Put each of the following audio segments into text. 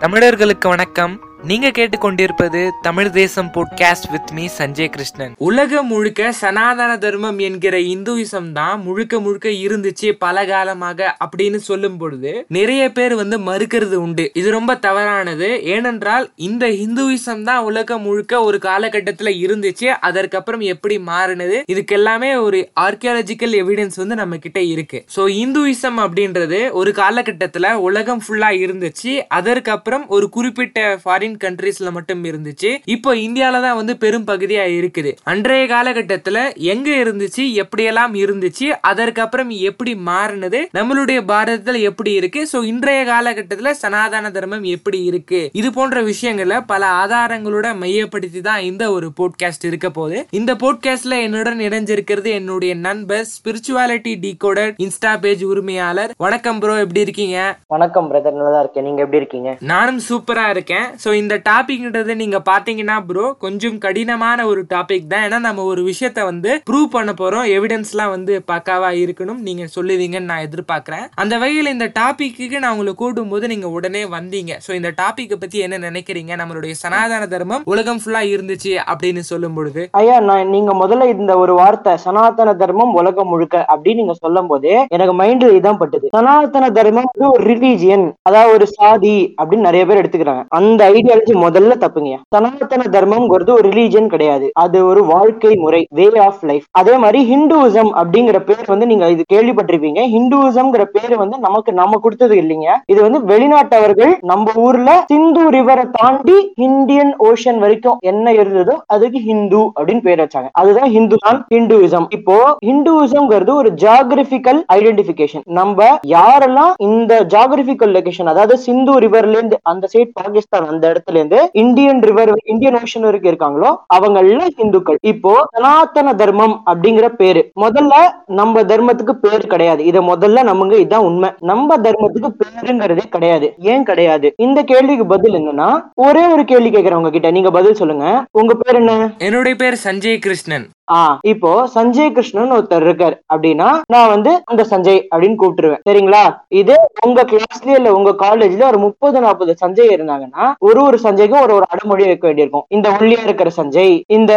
தமிழர்களுக்கு வணக்கம். நீங்க கேட்டுக்கொண்டிருப்பது Tamil Desam podcast with me Sanjay Krishnan. உலகம் முழுக்க சனாதன தர்மம் என்கிற இந்துயிசம் தான் முழுக்க முழுக்க இருந்துச்சு பல காலமாக அப்படின்னு சொல்லும் பொழுது நிறைய பேர் வந்து மறுக்கிறது உண்டு. இது ரொம்ப தவறானது. ஏனென்றால் இந்த இந்துயிசம் தான் உலகம் முழுக்க ஒரு காலகட்டத்துல இருந்துச்சு. அதற்கப்புறம் எப்படி மாறினது? இதுக்கு எல்லாமே ஒரு ஆர்கியாலஜிக்கல் எவிடன்ஸ் வந்து நம்ம கிட்ட இருக்கு. சோ இந்துயிசம் அப்படின்றது ஒரு காலகட்டத்துல உலகம் ஃபுல்லா இருந்துச்சு. அதற்கப்புறம் ஒரு குறிப்பிட்ட ஃபாரின் கண்ட்ரீஸ்ல மட்டும் இருந்துச்சு. இப்போ இந்தியால தான் வந்து பெரும் பகுதியா இருக்குது. அன்றைய காலகட்டத்துல எங்க இருந்துச்சு எப்படியெல்லாம் இருந்துச்சு அதற்கப்புறம் எப்படி மாறினது நம்மளுடைய பாரதத்துல எப்படி இருக்கு சோ இன்றைய காலகட்டத்துல சனாதன தர்மம் எப்படி இருக்கு இது போன்ற விஷயங்களை பல ஆதாரங்களோட மையப்படுத்தி தான் இந்த ஒரு போட்காஸ்ட் இருக்க போகுது. இந்த போட்காஸ்ட்ல என்னுடன் இணைஞ்சிருக்கிறது என்னுடைய நண்பர் ஸ்பிரிச்சுவாலிட்டி டீகோடர் இன்ஸ்டா பேஜ் உரிமையாளர். வணக்கம் ப்ரோ எப்படி இருக்கீங்க? வணக்கம் பிரதர் நல்லா இருக்கேன். நீங்க எப்படி இருக்கீங்க? நானும் சூப்பரா இருக்கேன். ஸோ இந்த டாபிக்ன்றது நீங்க பாத்தீங்கன்னா ப்ரோ கொஞ்சம் கடினமான ஒரு டாபிக் தான். ஏன்னா நம்ம ஒரு விஷயத்த வந்து ப்ரூவ் பண்ண போறோம். எவிடன்ஸ்லாம் வந்து பக்காவா இருக்கணும். நீங்க சொல்லுவீங்கன்னு நான் எதிர்பார்க்கறேன். அந்த வகையில் இந்த டாபிக்கு நான் உங்களை கூட்டும் போது நீங்க உடனே வந்தீங்க. ஸோ இந்த டாப்பிக்கை பத்தி என்ன நினைக்கிறீங்க? நம்மளுடைய சனாதன தர்மம் உலகம் ஃபுல்லா இருந்துச்சு அப்படின்னு சொல்லும் பொழுது. ஐயா நான் நீங்க முதல்ல இந்த ஒரு வார்த்தை சனாதன தர்மம் உலகம் முழுக்க அப்படின்னு நீங்க சொல்லும் போதே எனக்கு மைண்ட்ல இதான் பட்டுது. சனாதன தர்மம் ஒரு ரிலீஜியன் அதாவது ஒரு சாதி அப்படின்னு நிறைய பேர் எடுத்துக்கிறாங்க. அந்த ஐடியா ஐடியாலஜி முதல்ல தப்புங்க சனாதன தர்மம்ங்கிறது ஒரு ரிலீஜன் கிடையாது. அது ஒரு வாழ்க்கை முறை வே ஆஃப் லைஃப் அதே மாதிரி ஹிந்துவிசம் அப்படிங்கிற பேர் வந்து நீங்க இது கேள்விப்பட்டிருப்பீங்க. ஹிந்துவிசம்ங்கிற பேர் வந்து நமக்கு நம்ம கொடுத்தது இல்லைங்க இது வந்து வெளிநாட்டவர்கள் நம்ம ஊர்ல சிந்து ரிவரை தாண்டி இந்தியன் ஓஷன் வரைக்கும் என்ன இருந்ததோ அதுக்கு ஹிந்து அப்படின்னு பேர் வச்சாங்க. அதுதான் ஹிந்து தான் ஹிந்துவிசம் இப்போ ஹிந்துவிசம்ங்கிறது ஒரு ஜாகிரபிக்கல் ஐடென்டிபிகேஷன் நம்ம யாரெல்லாம் இந்த ஜாகிரபிக்கல் லொகேஷன் அதாவது சிந்து ரிவர்ல இருந்து அந்த சைட் பாகிஸ்தான் அந்த இடத்துல இருந்து இந்தியன் ரிவர் இந்தியன் ஓஷன் வரைக்கும் இருக்காங்களோ அவங்க எல்லாம் இந்துக்கள். இப்போ சனாதன தர்மம் அப்படிங்கிற பேரு. முதல்ல நம்ம தர்மத்துக்கு பேர் கிடையாது. இத முதல்ல நமக்கு இதான் உண்மை. நம்ம தர்மத்துக்கு பேருங்கிறதே கிடையாது. ஏன் கிடையாது? இந்த கேள்விக்கு பதில் என்னன்னா ஒரே ஒரு கேள்வி கேட்கிறவங்க உங்ககிட்ட நீங்க பதில் சொல்லுங்க. உங்க பேர் என்ன? என்னுடைய பேர் சஞ்சய் கிருஷ்ணன். ஆ இப்போ சஞ்சய் கிருஷ்ணன் ஒருத்தர் இருக்கார். அப்படின்னா நான் வந்து அந்த சஞ்சய் அப்படின்னு கூப்பிட்டுருவேன். சரிங்களா? இதே உங்க கிளாஸ்லயே இல்ல உங்க காலேஜ்ல ஒரு முப்பது நாற்பது சஞ்சய் இருந்தாங்கன்னா ஒரு ஒரு சஞ்சய்க்கும் ஒரு ஒரு அடமொழி வைக்க வேண்டியிருக்கும். இந்த ஒல்லியா இருக்கிற சஞ்சய் இந்த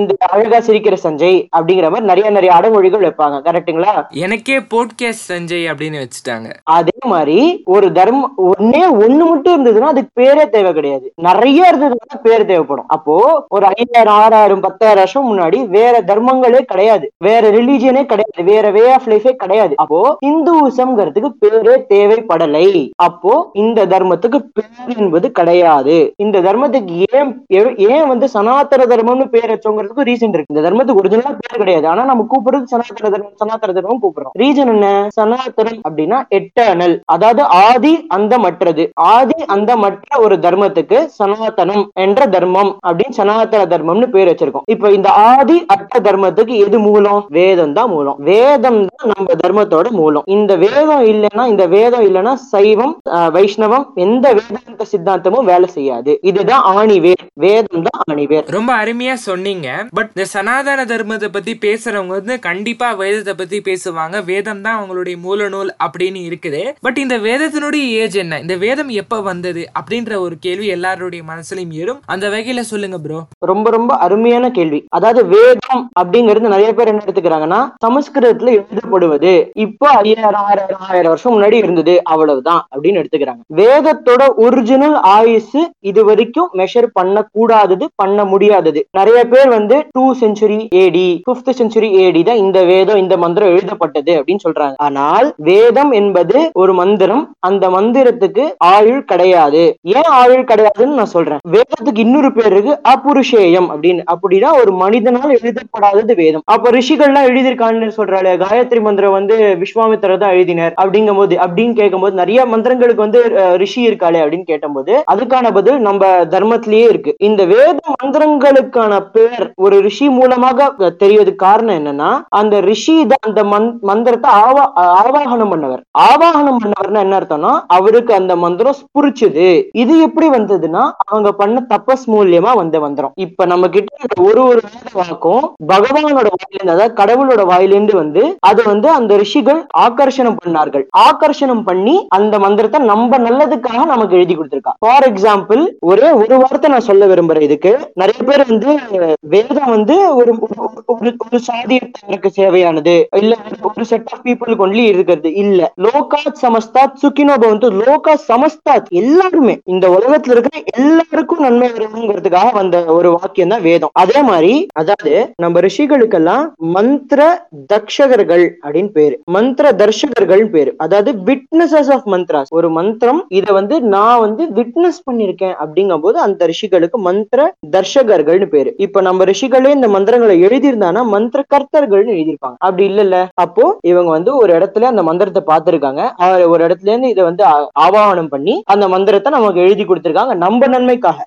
இந்த அழகா சிரிக்கிற சஞ்சய் அப்படிங்கிற மாதிரி நிறைய நிறைய அடமொழிகள் வைப்பாங்க. கரெக்ட்டுங்களா எனக்கே போட்காஸ்ட் சஞ்சய் அப்படின்னு வச்சுட்டாங்க. அதே மாதிரி ஒரு தர்மம் ஒன்னே ஒண்ணு மட்டும் இருந்ததுன்னா அதுக்கு பேரே தேவை கிடையாது. நிறைய இருந்ததுன்னா பேர் தேவைப்படும். அப்போ ஒரு ஐயாயிரம் ஆறாயிரம் பத்தாயிரம் வருஷம் முன்னாடி வேற வேற தர்மங்களே கிடையாது. வேற ரிலீஜியனே கிடையாது. வேற வே ஆஃப் லைஃபே கிடையாது. அப்போ இந்துசம்ங்கிறதுக்கு பேரே தேவைப்படலை. அப்போ இந்த தர்மத்துக்கு பேர் என்பது கிடையாது. இந்த தர்மத்துக்கு ஏன் ஏன் வந்து சனாதன தர்மம்னு பேர் வச்சோங்கிறதுக்கு ரீசன் இருக்கு. இந்த தர்மத்துக்கு ஒரிஜினலா பேர் கிடையாது. ஆனா நம்ம கூப்பிடுறது சனாதன தர்மம் சனாதன தர்மம் கூப்பிடுறோம். ரீசன் என்ன? சனாதனம் அப்படின்னா எட்டர்னல் அதாவது ஆதி அந்த மற்றது ஆதி அந்த மற்ற ஒரு தர்மத்துக்கு சனாதனம் என்ற தர்மம் அப்படின்னு சனாதன தர்மம்னு பேர் வச்சிருக்கோம். இப்ப இந்த ஆதி அற்ற தர்மத்துக்கு எது மூலம்? வேதம் தான் மூலம். வேதம் தான் நம்ம தர்மத்தோட மூலம். இந்த வேதம் இல்லைன்னா இந்த வேதம் இல்லைன்னா சைவம் வைஷ்ணவம் எந்த வேதாந்த சித்தாந்தமும் வேலை செய்யாது. இதுதான் ஆணிவேர். வேதம் தான் ஆணிவேர். ரொம்ப அருமையா சொன்னீங்க. பட் இந்த சனாதன தர்மத்தை பத்தி பேசுறவங்க வந்து கண்டிப்பா வேதத்தை பத்தி பேசுவாங்க. வேதம் தான் அவங்களுடைய மூல நூல் அப்படின்னு இருக்குது. பட் இந்த வேதத்தினுடைய ஏஜ் என்ன? இந்த வேதம் எப்ப வந்தது? அப்படின்ற ஒரு கேள்வி எல்லாருடைய மனசுலயும் ஏறும். அந்த வகையில சொல்லுங்க ப்ரோ ரொம்ப ரொம்ப அருமையான கேள்வி. அதாவது வேதம் அப்படிங்கிறது நிறைய பேர் என்ன எடுத்துக்கிறாங்கன்னா சமஸ்கிருதத்துல எழுதப்படுவது இப்போ ஐயாயிரம் ஆறாயிரம் ஆயிரம் வருஷம் முன்னாடி இருந்தது அவ்வளவுதான் அப்படின்னு எடுத்துக்கிறாங்க. வேதத்தோட ஒரிஜினல் ஆயுசு இது வரைக்கும் மெஷர் பண்ண கூடாதது பண்ண முடியாதது. நிறைய பேர் வந்து two century AD fifth century AD தான் இந்த வேதம் இந்த மந்திரம் எழுதப்பட்டது அப்படின்னு சொல்றாங்க. ஆனால் வேதம் என்பது ஒரு மந்திரம் அந்த மந்திரத்துக்கு ஆயுள் கிடையாது. ஏன் ஆயுள் கிடையாதுன்னு நான் சொல்றேன். வேதத்துக்கு இன்னொரு பேர் இருக்கு அபுருஷேயம் அப்படின்னு. அப்படின்னா ஒரு மனிதனால் எழுதப்படாதது வேதம். அப்ப ரிஷிகள்லாம் எழுதியிருக்காங்கன்னு சொல்றாரு காயத்ரி மந்திரம் வந்து விஸ்வாமித்திரர் தான் எழுதினார் அப்படிங்கும் போது அப்படின்னு கேட்கும்போது நிறைய மந்திரங்களுக்கு வந்து ரிஷி இருக்காளே அப்படின்னு கேட்டபோது அதுக்கான பதில் நம்ம தர்மத்திலேயே இருக்கு. இந்த வேத மந்திரங்களுக்கான பேர் ஒரு ரிஷி மூலமாக தெரியறதுக்கு காரணம் என்னன்னா அந்த ரிஷி தான் அந்த மந்திரத்தை ஆவா ஆவாகனம் பண்ணவர். ஆவாகனம் பண்ணவர்னா என்ன அர்த்தம்னா அவருக்கு அந்த மந்திரம் புரிச்சுது இது எப்படி வந்ததுன்னா அவங்க பண்ண தபஸ் மூலியமா வந்த மந்திரம். இப்ப நம்ம கிட்ட ஒரு ஒரு வேத வாக்கும் இருக்கும் பகவானோட வாயிலிருந்து அதாவது கடவுளோட வாயிலிருந்து வந்து அது வந்து அந்த ரிஷிகள் ஆகர்ஷணம் பண்ணார்கள். ஆகர்ஷணம் பண்ணி அந்த மந்திரத்தை நம்ம நல்லதுக்காக நமக்கு எழுதி கொடுத்திருக்கா. ஃபார் எக்ஸாம்பிள் ஒரே ஒரு வார்த்தை நான் சொல்ல விரும்புறேன் இதுக்கு. நிறைய பேர் வந்து வேதம் வந்து ஒரு ஒரு- சாதியத்தினருக்கு சேவையானது இல்ல ஒரு- செட் ஆஃப் பீப்புளுக்கு ஒன்லி இருக்கிறது இல்ல. லோகாத் சமஸ்தாத் சுக்கினோ பவந்து லோகா சமஸ்தாத் எல்லாருமே இந்த உலகத்துல இருக்கிற எல்லாருக்கும் நன்மை வருங்கிறதுக்காக வந்த ஒரு வாக்கியம் தான் வேதம். அதே மாதிரி அதாவது நம்ம ரிஷிகளுக்கெல்லாம் மந்திர தக்ஷகர்கள் அப்படின்னு பேரு. மந்திர தர்ஷகர்கள் பேரு. அதாவது விட்னஸஸ் ஆஃப் மந்த்ராஸ் ஒரு மந்திரம் இதை வந்து நான் வந்து விட்னஸ் பண்ணிருக்கேன் அப்படிங்கும் போது அந்த ரிஷிகளுக்கு மந்திர தர்ஷகர்கள்னு பேரு. இப்ப நம்ம ரிஷிகளே இந்த மந்திரங்களை எழுதியிருந்தானா மந்திர கர்த்தர்கள்னு எழுதியிருப்பாங்க. அப்படி இல்லல்ல. அப்போ இவங்க வந்து ஒரு இடத்துல அந்த மந்திரத்தை பார்த்திருக்காங்க. ஒரு இடத்துல இருந்து இதை வந்து ஆவாகனம் பண்ணி அந்த மந்திரத்தை நமக்கு எழுதி கொடுத்திருக்காங்க நம்ம நன்மைக்காக.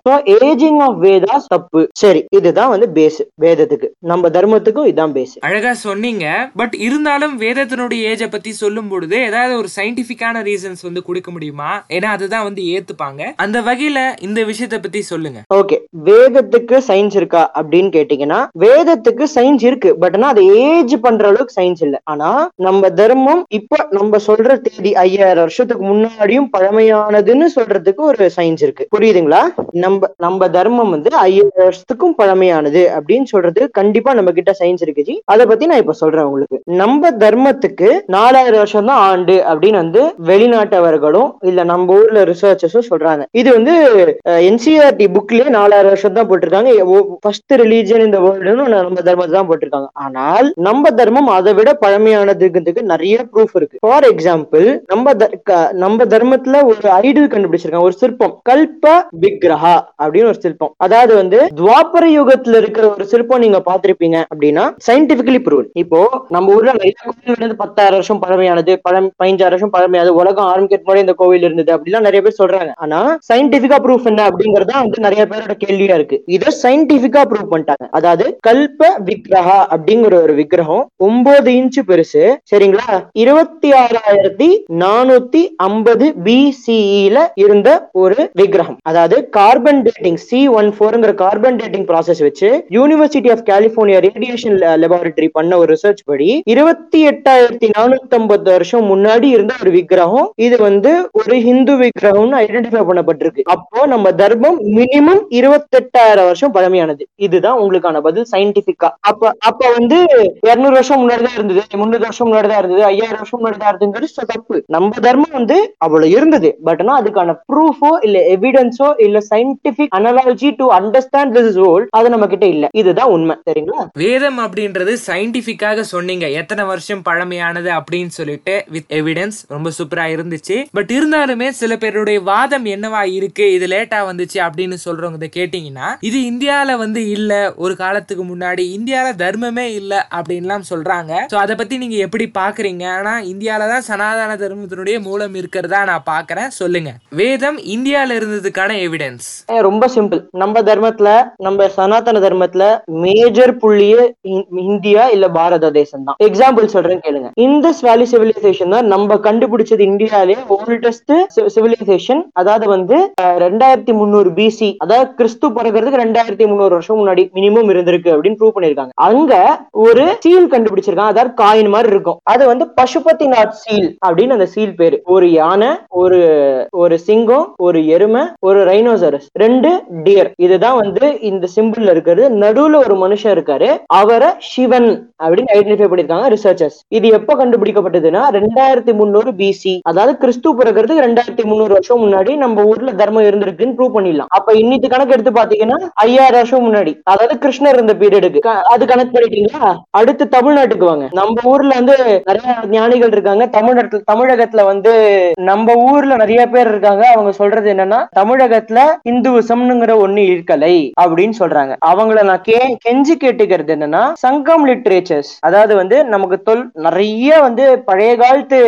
ஏஜிங் ஆஃப் வேதாஸ் தப்பு. சரி இதுதான் வந்து பேஸ் வேதத்துக்கு. நம்ம தர்மத்துக்கும் இதான் பேஸ் அழகா சொன்னீங்க. பட் இருந்தாலும் வேதத்தினுடைய ஏஜ பத்தி சொல்லும் பொழுது ஏதாவது ஒரு சயின்டிபிக்கான ரீசன்ஸ் வந்து கொடுக்க முடியுமா? ஏன்னா அதுதான் வந்து ஏத்துப்பாங்க. அந்த வகையில இந்த விஷயத்த பத்தி சொல்லுங்க. ஓகே வேதத்துக்கு சயின்ஸ் இருக்கா அப்படின்னு கேட்டீங்கன்னா வேதத்துக்கு சயின்ஸ் இருக்கு. பட் ஆனா அதை ஏஜ் பண்ற அளவுக்கு சயின்ஸ் இல்ல. ஆனா நம்ம தர்மம் இப்ப நம்ம சொல்ற தேதி ஐயாயிரம் வருஷத்துக்கு முன்னாடியும் பழமையானதுன்னு சொல்றதுக்கு ஒரு சயின்ஸ் இருக்கு. புரியுதுங்களா? நம்ம நம்ம தர்மம் வந்து ஐயாயிரம் வருஷத்துக்கும் பழமையானது அப்படின்னு சொல்றது கண்டிப்பா நம்ம கிட்ட சயின்ஸ் இருக்கு ஜி. அதை பத்தி நான் இப்ப சொல்றேன் உங்களுக்கு. நம்ம தர்மத்துக்கு நாலாயிரம் வருஷம் தான் ஆண்டு அப்படின்னு வந்து வெளிநாட்டவர்களும் இல்ல நம்ம ஊர்ல ரிசர்ச்சர்ஸும் சொல்றாங்க. இது வந்து என்சிஆர்டி புக்லயே நாலாயிரம் வருஷம் தான் போட்டிருக்காங்க. ஃபர்ஸ்ட் ரிலீஜன் இந்த வேர்ல்டுன்னு நம்ம தர்மத்தை தான் போட்டிருக்காங்க. ஆனால் நம்ம தர்மம் அதை விட பழமையானதுக்கு நிறைய ப்ரூஃப் இருக்கு. ஃபார் எக்ஸாம்பிள் நம்ம நம்ம தர்மத்துல ஒரு ஐடல் கண்டுபிடிச்சிருக்காங்க. ஒரு சிற்பம். கல்ப விக்ரஹா அப்படின்னு ஒரு சிற்பம். அதாவது வந்து துவாபர யுகத்துல இருக்கிற ஒரு சிற்பம் நீங்க பாத்திருப்பீங்க அப்படின்னா சயின்டிபிகலி ப்ரூவ் இப்போ நம்ம ஊர்ல நிறைய கோவில் வந்து பத்தாயிரம் வருஷம் பழமையானது பழம் பதினஞ்சாயிரம் வருஷம் பழமையானது உலகம் ஆரம்பிக்கிறதுக்கு முன்னாடி இந்த கோவில் இருந்தது அப்படிலாம் நிறைய பேர் சொல்றாங்க. ஆனா சயின்டிபிக்கா ப்ரூஃப் என்ன அப்படிங்கறது வந்து நிறைய பேரோட கேள்வியா இருக்கு. இதை சயின்டிபிக்கா ப்ரூவ் பண்ணிட்டாங்க. அதாவது கல்ப விக்ரஹா அப்படிங்கிற ஒரு விக்கிரகம் ஒன்பது இன்ச் பெருசு சரிங்களா? இருபத்தி ஆறாயிரத்தி நானூத்தி ஐம்பது பிசிஇல இருந்த ஒரு விக்கிரகம். அதாவது கார்பன் டேட்டிங் சி ஒன் ஃபோர்ங்கிற கார்பன் டேட்டிங் ப்ராசஸ் வச்சு university of California radiation laboratory பண்ண ஒரு ரிசர்ச் படி இருபத்தி எட்டாயிரத்தி நானூத்தி ஐம்பது வருஷம் முன்னாடி இருந்த ஒரு விக்கிரகம். இது வந்து ஒரு ஹிந்து விக்கிரகம்னு ஐடென்டிஃபை பண்ணப்பட்டிருக்கு. அப்போ நம்ம தர்மம் மினிமம் இருபத்தெட்டாயிரம் வருஷம் பழமையானது. இதுதான் உங்களுக்கான பதில் சயின்டிபிக்கா அப்ப அப்ப வந்து இருநூறு வருஷம் முன்னாடி தான் இருந்தது. முந்நூறு வருஷம் முன்னாடி தான் இருந்தது. ஐயாயிரம் வருஷம் முன்னாடி தான் இருந்ததுங்கிறது தப்பு. நம்ம தர்மம் வந்து அவ்வளவு இருந்தது. பட் ஆனா அதுக்கான ப்ரூஃபோ இல்ல எவிடன்ஸோ இல்ல scientific analogy to understand this is old அது நம்ம கிட்ட இல்ல. இதுதான் உண்மை. சரிங்களா வேதம் அப்படின்றது சயின்டிபிக்காக சொன்னீங்க. எத்தனை வருஷம் பழமையானது அப்படின்னு சொல்லிட்டு வித் எவிடன்ஸ் ரொம்ப சூப்பரா இருந்துச்சு. பட் இருந்தாலுமே சில பேருடைய வாதம் என்னவா இருக்கு? இது லேட்டா வந்துச்சு அப்படின்னு சொல்றவங்க கேட்டீங்கன்னா இது இந்தியால வந்து இல்ல. ஒரு காலத்துக்கு முன்னாடி இந்தியால தர்மமே இல்ல அப்படின்லாம் சொல்றாங்க. சோ அதை பத்தி நீங்க எப்படி பாக்குறீங்க ஆனா இந்தியால தான் சனாதன தர்மத்தினுடைய மூலம் இருக்கிறதா நான் பாக்குறேன் சொல்லுங்க. வேதம் இந்தியால இருந்ததுக்கான எவிடன்ஸ் ரொம்ப சிம்பிள் நம்ம தர்மத்துல நம்ம சனாதன தர்மத்துல மேஜர் புள்ளியே இந்தியா இல்ல பாரத தேசம் தான் எக்ஸாம்பிள் சொல்றேன் கேளுங்க. இந்தஸ் வேலி சிவிலைசேஷன் தான் நம்ம கண்டுபிடிச்சது இந்தியாலே ஓல்டஸ்ட் சிவிலைசேஷன் அதாவது வந்து ரெண்டாயிரத்தி முந்நூறு பிசி அதாவது கிறிஸ்து பிறகுறதுக்கு ரெண்டாயிரத்தி முந்நூறு வருஷம் முன்னாடி மினிமம் இருந்திருக்கு அப்படின்னு ப்ரூவ் பண்ணிருக்காங்க அங்க ஒரு சீல் கண்டுபிடிச்சிருக்காங்க. அதாவது காயின் மாதிரி இருக்கும். அது வந்து பசுபதிநாத் சீல் அப்படின்னு அந்த சீல் பேரு. ஒரு யானை ஒரு ஒரு சிங்கம் ஒரு எருமை ஒரு ரைனோசரஸ் ரெண்டு டியர் இதுதான் வந்து இந்த சிம்பிள்ல இருக்கிறது. நடுவுல ஒரு மனுஷன் மனுஷன் இருக்காரு. அவரை சிவன் அப்படின்னு ஐடென்டிஃபை பண்ணிருக்காங்க ரிசர்ச்சர்ஸ் இது எப்ப கண்டுபிடிக்கப்பட்டதுன்னா ரெண்டாயிரத்தி முந்நூறு பிசி அதாவது கிறிஸ்து பிறகுறதுக்கு ரெண்டாயிரத்தி முந்நூறு வருஷம் முன்னாடி நம்ம ஊர்ல தர்மம் இருந்திருக்குன்னு ப்ரூவ் பண்ணிடலாம். அப்ப இன்னித்து கணக்கு எடுத்து பாத்தீங்கன்னா ஐயாயிரம் வருஷம் முன்னாடி. அதாவது கிருஷ்ணர் இருந்த பீரியடுக்கு அது கணக்கு பண்ணிட்டீங்களா? அடுத்து தமிழ்நாட்டுக்கு வாங்க. நம்ம ஊர்ல வந்து நிறைய ஞானிகள் இருக்காங்க. தமிழ்நாட்டுல தமிழகத்துல வந்து நம்ம ஊர்ல நிறைய பேர் இருக்காங்க. அவங்க சொல்றது என்னன்னா தமிழகத்துல இந்துவிசம்ங்கிற ஒண்ணு இருக்கலை அப்படின்னு சொல்றாங்க. அவங்கள நான் கே கெஞ்சி கேட்டுக்கிறது என்னன்னா சங்கம் லிட்ரேச்சர்ஸ் அதாவது வந்து நமக்கு தொல் நிறைய வந்து பழைய காலத்து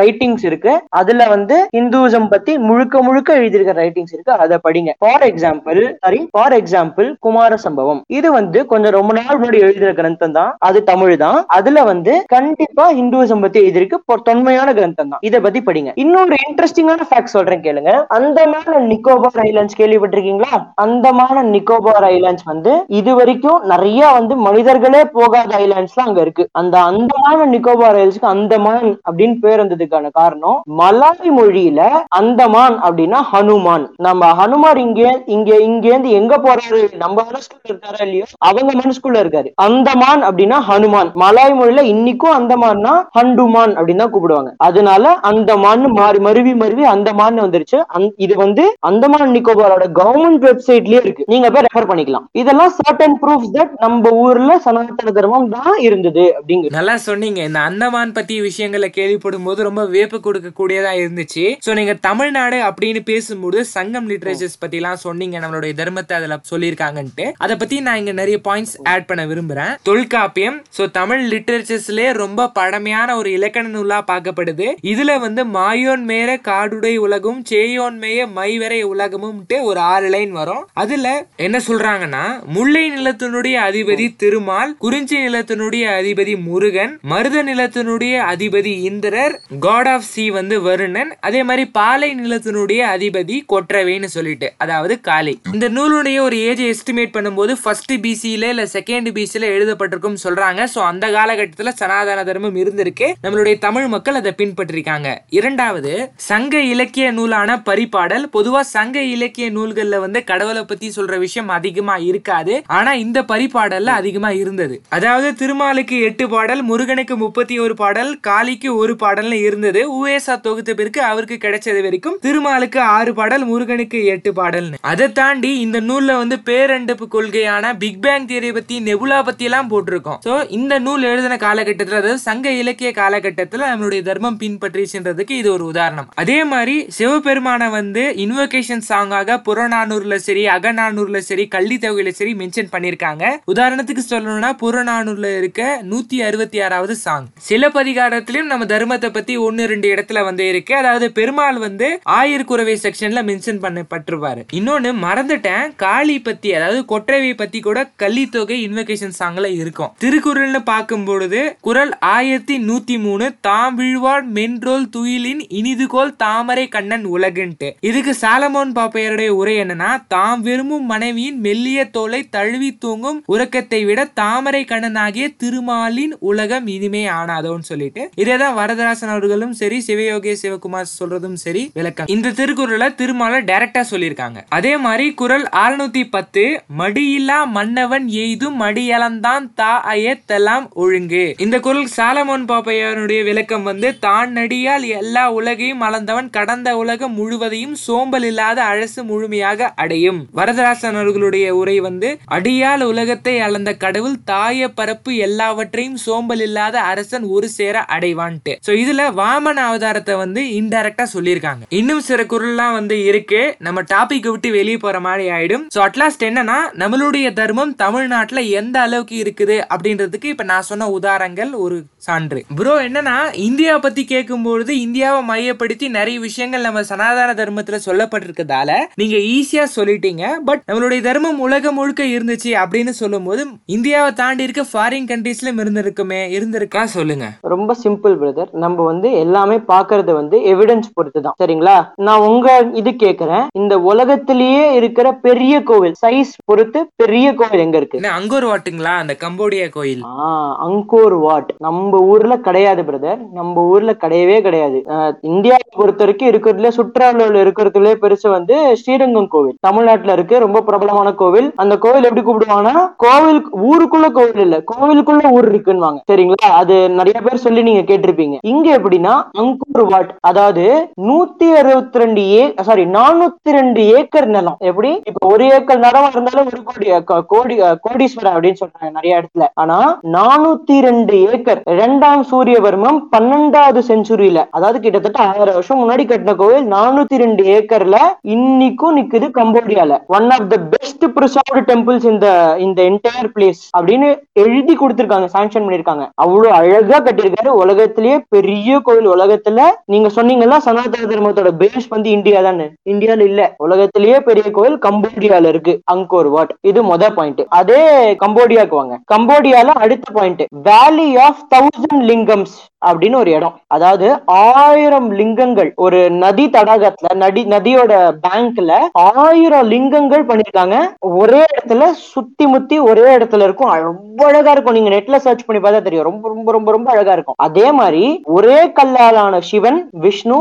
ரைட்டிங்ஸ் இருக்கு. அதுல வந்து இந்துவிசம் பத்தி முழுக்க முழுக்க எழுதியிருக்க ரைட்டிங்ஸ் இருக்கு. அதை படிங்க. For example sorry for example Kumarasambhavam இது வந்து கொஞ்சம் ரொம்ப நாள் முன்னாடி எழுதின கிரந்தம் தான். அது தமிழ் தான். அதுல வந்து கண்டிப்பா ஹிந்துவிசம் பத்தி எழுதியிருக்கு. தொன்மையான கிரந்தம் தான். இதை பத்தி படிங்க. இன்னொரு இன்ட்ரெஸ்டிங்கான ஃபேக்ட் சொல்றேன் கேளுங்க. அந்தமான நிக்கோபார் ஐலாண்ட்ஸ் கேள்விப்பட்டிருக்கீங்களா? அந்தமான நிக்கோபார் ஐலாண்ட்ஸ் வந்து இது வரைக்கும் நிறைய வந்து மனிதர்களே போகாத ஐலாண்ட்ஸ்லாம் அங்க இருக்கு. அந்த அந்தமான நிக்கோபார் ஐல்ஸ்க்கு அந்தமான் அப்படின்னு பேர் வந்ததுக்கான காரணம் மலாய் மொழியில அந்தமான் அப்படின்னா ஹனுமான். நம்ம ஹனுமார் இங்கே இங்க இருந்து எங்க போறாரு? நம்ம மனசுக்குள்ள இருக்காரா இல்லையோ? அவங்க மனசுக்குள்ள இருக்காரு. அந்தமான் அப்படின்னா ஹனுமான். மலாய் மொழியில இன்னைக்கும் அந்தமான்னா ஹண்டுமான் அப்படின்னு தான் கூப்பிடுவாங்க. அதனால அந்தமான் மாறி மருவி மருவி அந்தமான் வந்துருச்சு. இது வந்து அந்தமான் நிக்கோபாரோட கவர்மெண்ட் வெப்சைட்லயே இருக்கு. நீங்க போய் ரெஃபர் பண்ணிக்கலாம். இதெல்லாம் சர்டன் ப்ரூஃப் நம்ம ஊர்ல சனாதன தர்மம் தான் இருந்தது அப்படிங்கிறது நல்லா சொன்னீங்க. இந்த அந்தமான் பத்தி விஷயங்களை கேள்விப்படும் போது ரொம்ப வேப்பு கொடுக்கக்கூடியதா இருந்துச்சு. சோ நீங்க தமிழ்நாடு அப்படின்னு பேசும்போது சங்கம் லிட்ரேச்சர்ஸ் பத்தி எல்லாம் சொன்னீங்க. நம்மளுடைய தர்மத்தை அதுல சொல்லியிருக்காங்கன்ட்டு. அதை பத்தி நான் இங்க நிறைய பாயிண்ட்ஸ் ஆட் பண்ண விரும்புறேன். தொல்காப்பியம். சோ தமிழ் லிட்ரேச்சர்ஸ்லயே ரொம்ப பழமையான ஒரு இலக்கண நூலா பார்க்கப்படுது. இதுல வந்து மாயோன் மேற காடுடை உலகும் சேயோன் மேய மைவரை உலகமும்ட்டு ஒரு ஆறு லைன் வரும். அதுல என்ன சொல்றாங்கன்னா முல்லை நிலத்தினுடைய அதிபதி திருமால் குறிஞ்சி நிலத்தினுடைய அதிபதி முருகன் மருத நிலத்தினுடைய அதிபதி இந்திரர் காட் ஆஃப் சி வந்து வருணன் அதே மாதிரி பாலை நிலத்தினுடைய அதிபதி கொற்றவைன்னு சொல்லிட்டு அதாவது காலை இந்த நூலுடைய ஒரு ஏஜ் எஸ்டிமேட் பண்ணும்போது ஃபர்ஸ்ட் பிசியில இல்ல செகண்ட் பிசியில எழுதப்பட்டிருக்கும் சொல்றாங்க. சோ அந்த காலகட்டத்துல சனாதன தர்மம் இருந்திருக்கு. நம்மளுடைய தமிழ் மக்கள் அதை பின்பற்றிருக்காங்க. இரண்டாவது சங்க இலக்கிய நூலான பரிபாடல். பொதுவா சங்க இலக்கிய நூல்கள்ல வந்து கடவுளை பத்தி சொல்ற விஷயம் அதிகமா இருக்காது. ஆனா இந்த பரி பரிபாடல்ல அதிகமா இருந்தது. அதாவது திருமாலுக்கு எட்டு பாடல் முருகனுக்கு முப்பத்தி ஒரு பாடல் காளிக்கு ஒரு பாடல்னு இருந்தது. உவேசா தொகுத்த பிறகு அவருக்கு கிடைச்சது வரைக்கும் திருமாலுக்கு ஆறு பாடல் முருகனுக்கு எட்டு பாடல்னு. அதை தாண்டி இந்த நூல்ல வந்து பேரண்டப்பு கொள்கையான பிக் பேங் தியரி பத்தி நெபுலா பத்தி எல்லாம் போட்டிருக்கோம். சோ இந்த நூல் எழுதின காலகட்டத்தில் அதாவது சங்க இலக்கிய காலகட்டத்தில் நம்மளுடைய தர்மம் பின்பற்றிச்சுன்றதுக்கு இது ஒரு உதாரணம். அதே மாதிரி சிவபெருமானை வந்து இன்வொகேஷன் சாங்காக புறநானூறுல சரி அகநானூர்ல சரி கள்ளி தொகையில சரி மென்ஷன் பண்ணியிருக்காங்க. உதாரணத்துக்கு சொல்லணும்னா புறநானூறுல இருக்க நூத்தி அறுபத்தி ஆறாவது சாங் சிலப்பதிகாரத்திலும் நம்ம தர்மத்தை பத்தி ஒன்னு ரெண்டு இடத்துல வந்து இருக்கு. அதாவது பெருமாள் வந்து ஆயிரக்குறவை செக்ஷன்ல மென்ஷன் பண்ணப்பட்டிருப்பாரு. இன்னொன்னு மறந்துட்டேன். காளி பத்தி அதாவது கொற்றவை பத்தி கூட கள்ளித்தொகை இன்வெகேஷன் சாங்ல இருக்கும். திருக்குறள்னு பார்க்கும் பொழுது குரல் ஆயிரத்தி நூத்தி மூணு தாம் விழ்வாள் மென்றோல் துயிலின் இனிதுகோல் தாமரை கண்ணன் உலகுன்ட்டு. இதுக்கு சாலமோன் பாப்பையருடைய உரை என்னன்னா தாம் விரும்பும் மனைவியின் மெல்லிய தோலை தழுவி தூங்கும் உறக்கத்தை விட தாமரை கண்ணனாகிய திருமாலின் உலகம் இனிமே ஆனாதோன்னு சொல்லிட்டு இதேதான் வரதராசன் அவர்களும் சரி சிவயோகி சிவகுமார் சொல்றதும் சரி விளக்கம். இந்த திருக்குறளை திருமால டைரக்டா சொல்லியிருக்காங்க. அதே மாதிரி குரல் அறுநூத்தி பத்து மடியில்லா மன்னவன் எய்தும் மடியலந்தான் தா அயத்தெல்லாம் ஒழுங்கு. இந்த குரல் சாலமோன் பாப்பையனுடைய விளக்கம் வந்து தான் நடியால் எல்லா உலகையும் அளந்தவன் கடந்த உலகம் முழுவதையும் சோம்பல் இல்லாத அழசு முழுமையாக அடையும். வரதராசன் அவர்களுடைய உரை வந்து அடியால் உலக உலகத்தை அளந்த கடவுள் தாய பரப்பு எல்லாவற்றையும் சோம்பல் இல்லாத அரசன் ஒரு சேர அடைவான்ட்டு. ஸோ இதுல வாமன அவதாரத்தை வந்து இன்டைரக்டா சொல்லியிருக்காங்க. இன்னும் சில குரல்லாம் வந்து இருக்கு. நம்ம டாபிக் விட்டு வெளியே போற மாதிரி ஆயிடும். சோ அட்லாஸ்ட் என்னன்னா நம்மளுடைய தர்மம் தமிழ்நாட்டுல எந்த அளவுக்கு இருக்குது அப்படின்றதுக்கு இப்ப நான் சொன்ன உதாரணங்கள் ஒரு சான்று. ப்ரோ என்னன்னா இந்தியா பத்தி கேட்கும்பொழுது இந்தியாவை மையப்படுத்தி நிறைய விஷயங்கள் நம்ம சனாதன தர்மத்துல சொல்லப்பட்டிருக்கதால நீங்க ஈஸியா சொல்லிட்டீங்க. பட் நம்மளுடைய தர்மம் உலகம் முழுக்க இருந்துச்சு அப்படின்னு சொல்லும் போது இந்தியாவை தாண்டி இருக்க ஃபாரின் கண்ட்ரீஸ்லயும் இருந்திருக்குமே இருந்திருக்கா? சொல்லுங்க. ரொம்ப சிம்பிள் பிரதர் நம்ம வந்து எல்லாமே பாக்குறது வந்து எவிடன்ஸ் பொறுத்து தான் சரிங்களா? நான் உங்க இது கேக்குறேன். இந்த உலகத்திலேயே இருக்கிற பெரிய கோவில் சைஸ் பொறுத்து பெரிய கோவில் எங்க இருக்கு? அங்கோர் வாட்டுங்களா? அந்த கம்போடியா கோயில். ஆஹ் அங்கோர் வாட். நம்ம ஊர்ல கிடையாது பிரதர் நம்ம ஊர்ல கிடையவே கிடையாது. ஆஹ் இந்தியாவை பொறுத்த வரைக்கும் இருக்கிறதுல சுற்றுலாவில் இருக்கிறதுல பெருசு வந்து ஸ்ரீரங்கம் கோவில். தமிழ்நாட்டுல இருக்கு ரொம்ப பிரபலமான கோவில். அந்த கோவில் எப்படி கூப்பிடுவாங்கன்னா கோவில் ஊருக்குள்ள கோவில் இல்ல. கோவிலுக்குள்ள ஊர் இருக்குன்னு சரிங்களா? அது நிறைய பேர் சொல்லி நீங்க கேட்டிருப்பீங்க. இங்க எப்படின்னா அங்கூர் வாட் அதாவது நூத்தி அறுபத்தி ரெண்டு ஏ சாரி நானூத்தி ரெண்டு ஏக்கர் நிலம். எப்படி? இப்ப ஒரு ஏக்கர் நிலம் இருந்தாலும் ஒரு கோடி கோடி கோடீஸ்வரர் அப்படின்னு சொல்றாங்க நிறைய இடத்துல. ஆனா நானூத்தி ரெண்டு ஏக்கர் இரண்டாம் சூரியவர்மம் பன்னெண்டாவது செஞ்சுரியில அதாவது கிட்டத்தட்ட ஆயிரம் வருஷம் முன்னாடி கட்டின கோவில் நானூத்தி ரெண்டு ஏக்கர்ல இன்னைக்கும் நிக்குது கம்போடியால. One of the best preserved temples இந்த இந்த என்டையர் பிளேஸ் அப்படின்னு எழுதி கொடுத்திருக்காங்க சாங்ஷன் பண்ணிருக்காங்க அவ்வளவு அழகா கட்டியிருக்காரு. உலகத்திலேயே பெரிய கோவில் உலகத்துல. நீங்க சொன்னீங்கல்ல சனாதன தர்மத்தோட பேஸ் வந்து இந்தியா தானே? இந்தியால இல்ல. உலகத்திலேயே பெரிய கோவில் கம்போடியால இருக்கு. Angkor Wat. இது மொத பாயிண்ட் அதே கம்போடியாக்கு வாங்க. கம்போடியால அடுத்த பாயிண்ட் வேலி ஆஃப் தௌசண்ட் லிங்கம்ஸ் அப்படின்னு ஒரு இடம். அதாவது ஆயிரம் லிங்கங்கள். ஒரு நதி தடாகத்துல நதி நதியோட பேங்க்ல ஆயிரம் லிங்கங்கள் பண்ணிருக்காங்க ஒரே இடத்துல சுத்தி முத்தி சுத்தி ஒரே இடத்துல இருக்கும். ரொம்ப அழகா இருக்கும். நீங்க நெட்ல சர்ச் பண்ணி பார்த்தா தெரியும். ரொம்ப ரொம்ப ரொம்ப ரொம்ப அழகா இருக்கும். அதே மாதிரி ஒரே கல்லாலான சிவன் விஷ்ணு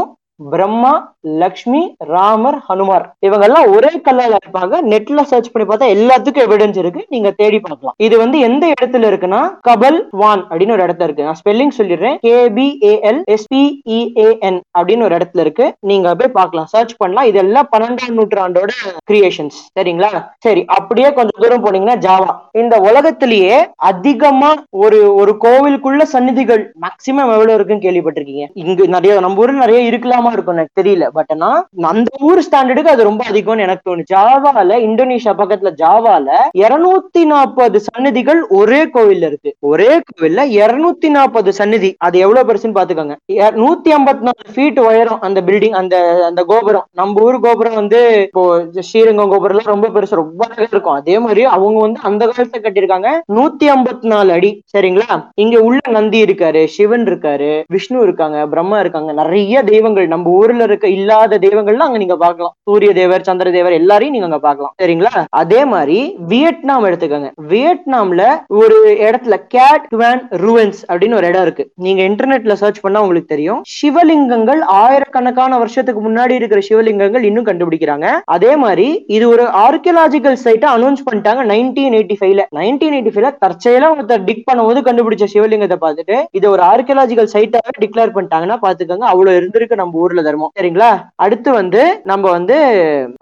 பிரம்மா லக்ஷ்மி ராமர் ஹனுமார். இவங்க எல்லாம் ஒரே கல்லால இருப்பாங்க. நெட்ல சர்ச் பண்ணி பார்த்தா எல்லாத்துக்கும் எவிடன்ஸ் இருக்கு. நீங்க தேடி பார்க்கலாம். இது வந்து எந்த இடத்துல இருக்குன்னா கபல் வான் அப்படின்னு ஒரு இடத்துல இருக்கு. நான் ஸ்பெல்லிங் சொல்லிடுறேன். K P A L S P E A N அப்படின்னு ஒரு இடத்துல இருக்கு. நீங்க போய் பார்க்கலாம். சர்ச் பண்ணலாம். இதெல்லாம் பன்னெண்டாம் நூற்றாண்டோட கிரியேஷன்ஸ் சரிங்களா? சரி அப்படியே கொஞ்சம் தூரம் போனீங்கன்னா ஜாவா இந்த உலகத்திலேயே அதிகமா ஒரு ஒரு கோவிலுக்குள்ள சன்னிதிகள் மேக்சிமம் எவ்வளவு இருக்குன்னு கேள்விப்பட்டிருக்கீங்க? இங்க நிறைய நம்ம ஊர்ல நிறைய இருக்கலாமா இருக்கும் எனக்கு தெரியல. பட் ஆனா அந்த ஊர் ஸ்டாண்டர்டுக்கு அது ரொம்ப அதிகம்னு எனக்கு தோணுச்சு. ஜாவால இந்தோனேஷியா பக்கத்துல ஜாவால இருநூத்தி நாற்பது சன்னதிகள் ஒரே கோவில்ல இருக்கு. ஒரே கோவில்ல இருநூத்தி நாற்பது சன்னதி அது எவ்வளவு பெருசுன்னு பாத்துக்கோங்க. நூத்தி ஐம்பத்தி நாலு ஃபீட் உயரம் அந்த பில்டிங் அந்த அந்த கோபுரம். நம்ம ஊர் கோபுரம் வந்து இப்போ ஸ்ரீரங்கம் கோபுரம் எல்லாம் ரொம்ப பெருசு ரொம்ப இருக்கும். அதே மாதிரி அவங்க வந்து அந்த காலத்துல கட்டியிருக்காங்க. நூத்தி ஐம்பத்தி நாலு அடி. சரிங்களா? இங்க உள்ள நந்தி இருக்காரு சிவன் இருக்காரு விஷ்ணு இருக்காங்க பிரம்மா இருக்காங்க. நிறைய தெய்வங்கள் நம்ம ஊர்ல இருக்க இல்லாத தெய்வங்கள்லாம் அங்க நீங்க பாக்கலாம் சூரிய தேவர் சந்திர தேவர் எல்லாரையும் நீங்க அங்க பாக்கலாம் சரிங்களா? அதே மாதிரி வியட்நாம் எடுத்துக்கோங்க. வியட்நாம்ல ஒரு இடத்துல கேட் குவான் ரூவன்ஸ் அப்படின்னு ஒரு இடம் இருக்கு. நீங்க இன்டர்நெட்ல சர்ச் பண்ணா உங்களுக்கு தெரியும். சிவலிங்கங்கள் ஆயிரக்கணக்கான வருஷத்துக்கு முன்னாடி இருக்கிற சிவலிங்கங்கள் இன்னும் கண்டுபிடிக்கிறாங்க. அதே மாதிரி இது ஒரு ஆர்கியலாஜிக்கல் சைட்டை அனௌன்ஸ் பண்ணிட்டாங்க நைன்டீன் எயிட்டி ஃபைவ்ல நைன்டீன் எயிட்டி ஃபைவ்ல தற்செயலா ஒருத்தர் டிக் பண்ணும்போது கண்டுபிடிச்ச சிவலிங்கத்தை பார்த்துட்டு இது ஒரு ஆர்கியலாஜிக்கல் சைட்டாவே டிக்ளேர் பண்ணிட்டாங்கன்னா பாத்துக்கோங்க அவ்வளவு இருந்திருக்கு நம்ம ஊர்ல தர்மம். சரிங்களா? அடுத்து வந்து நம்ம வந்து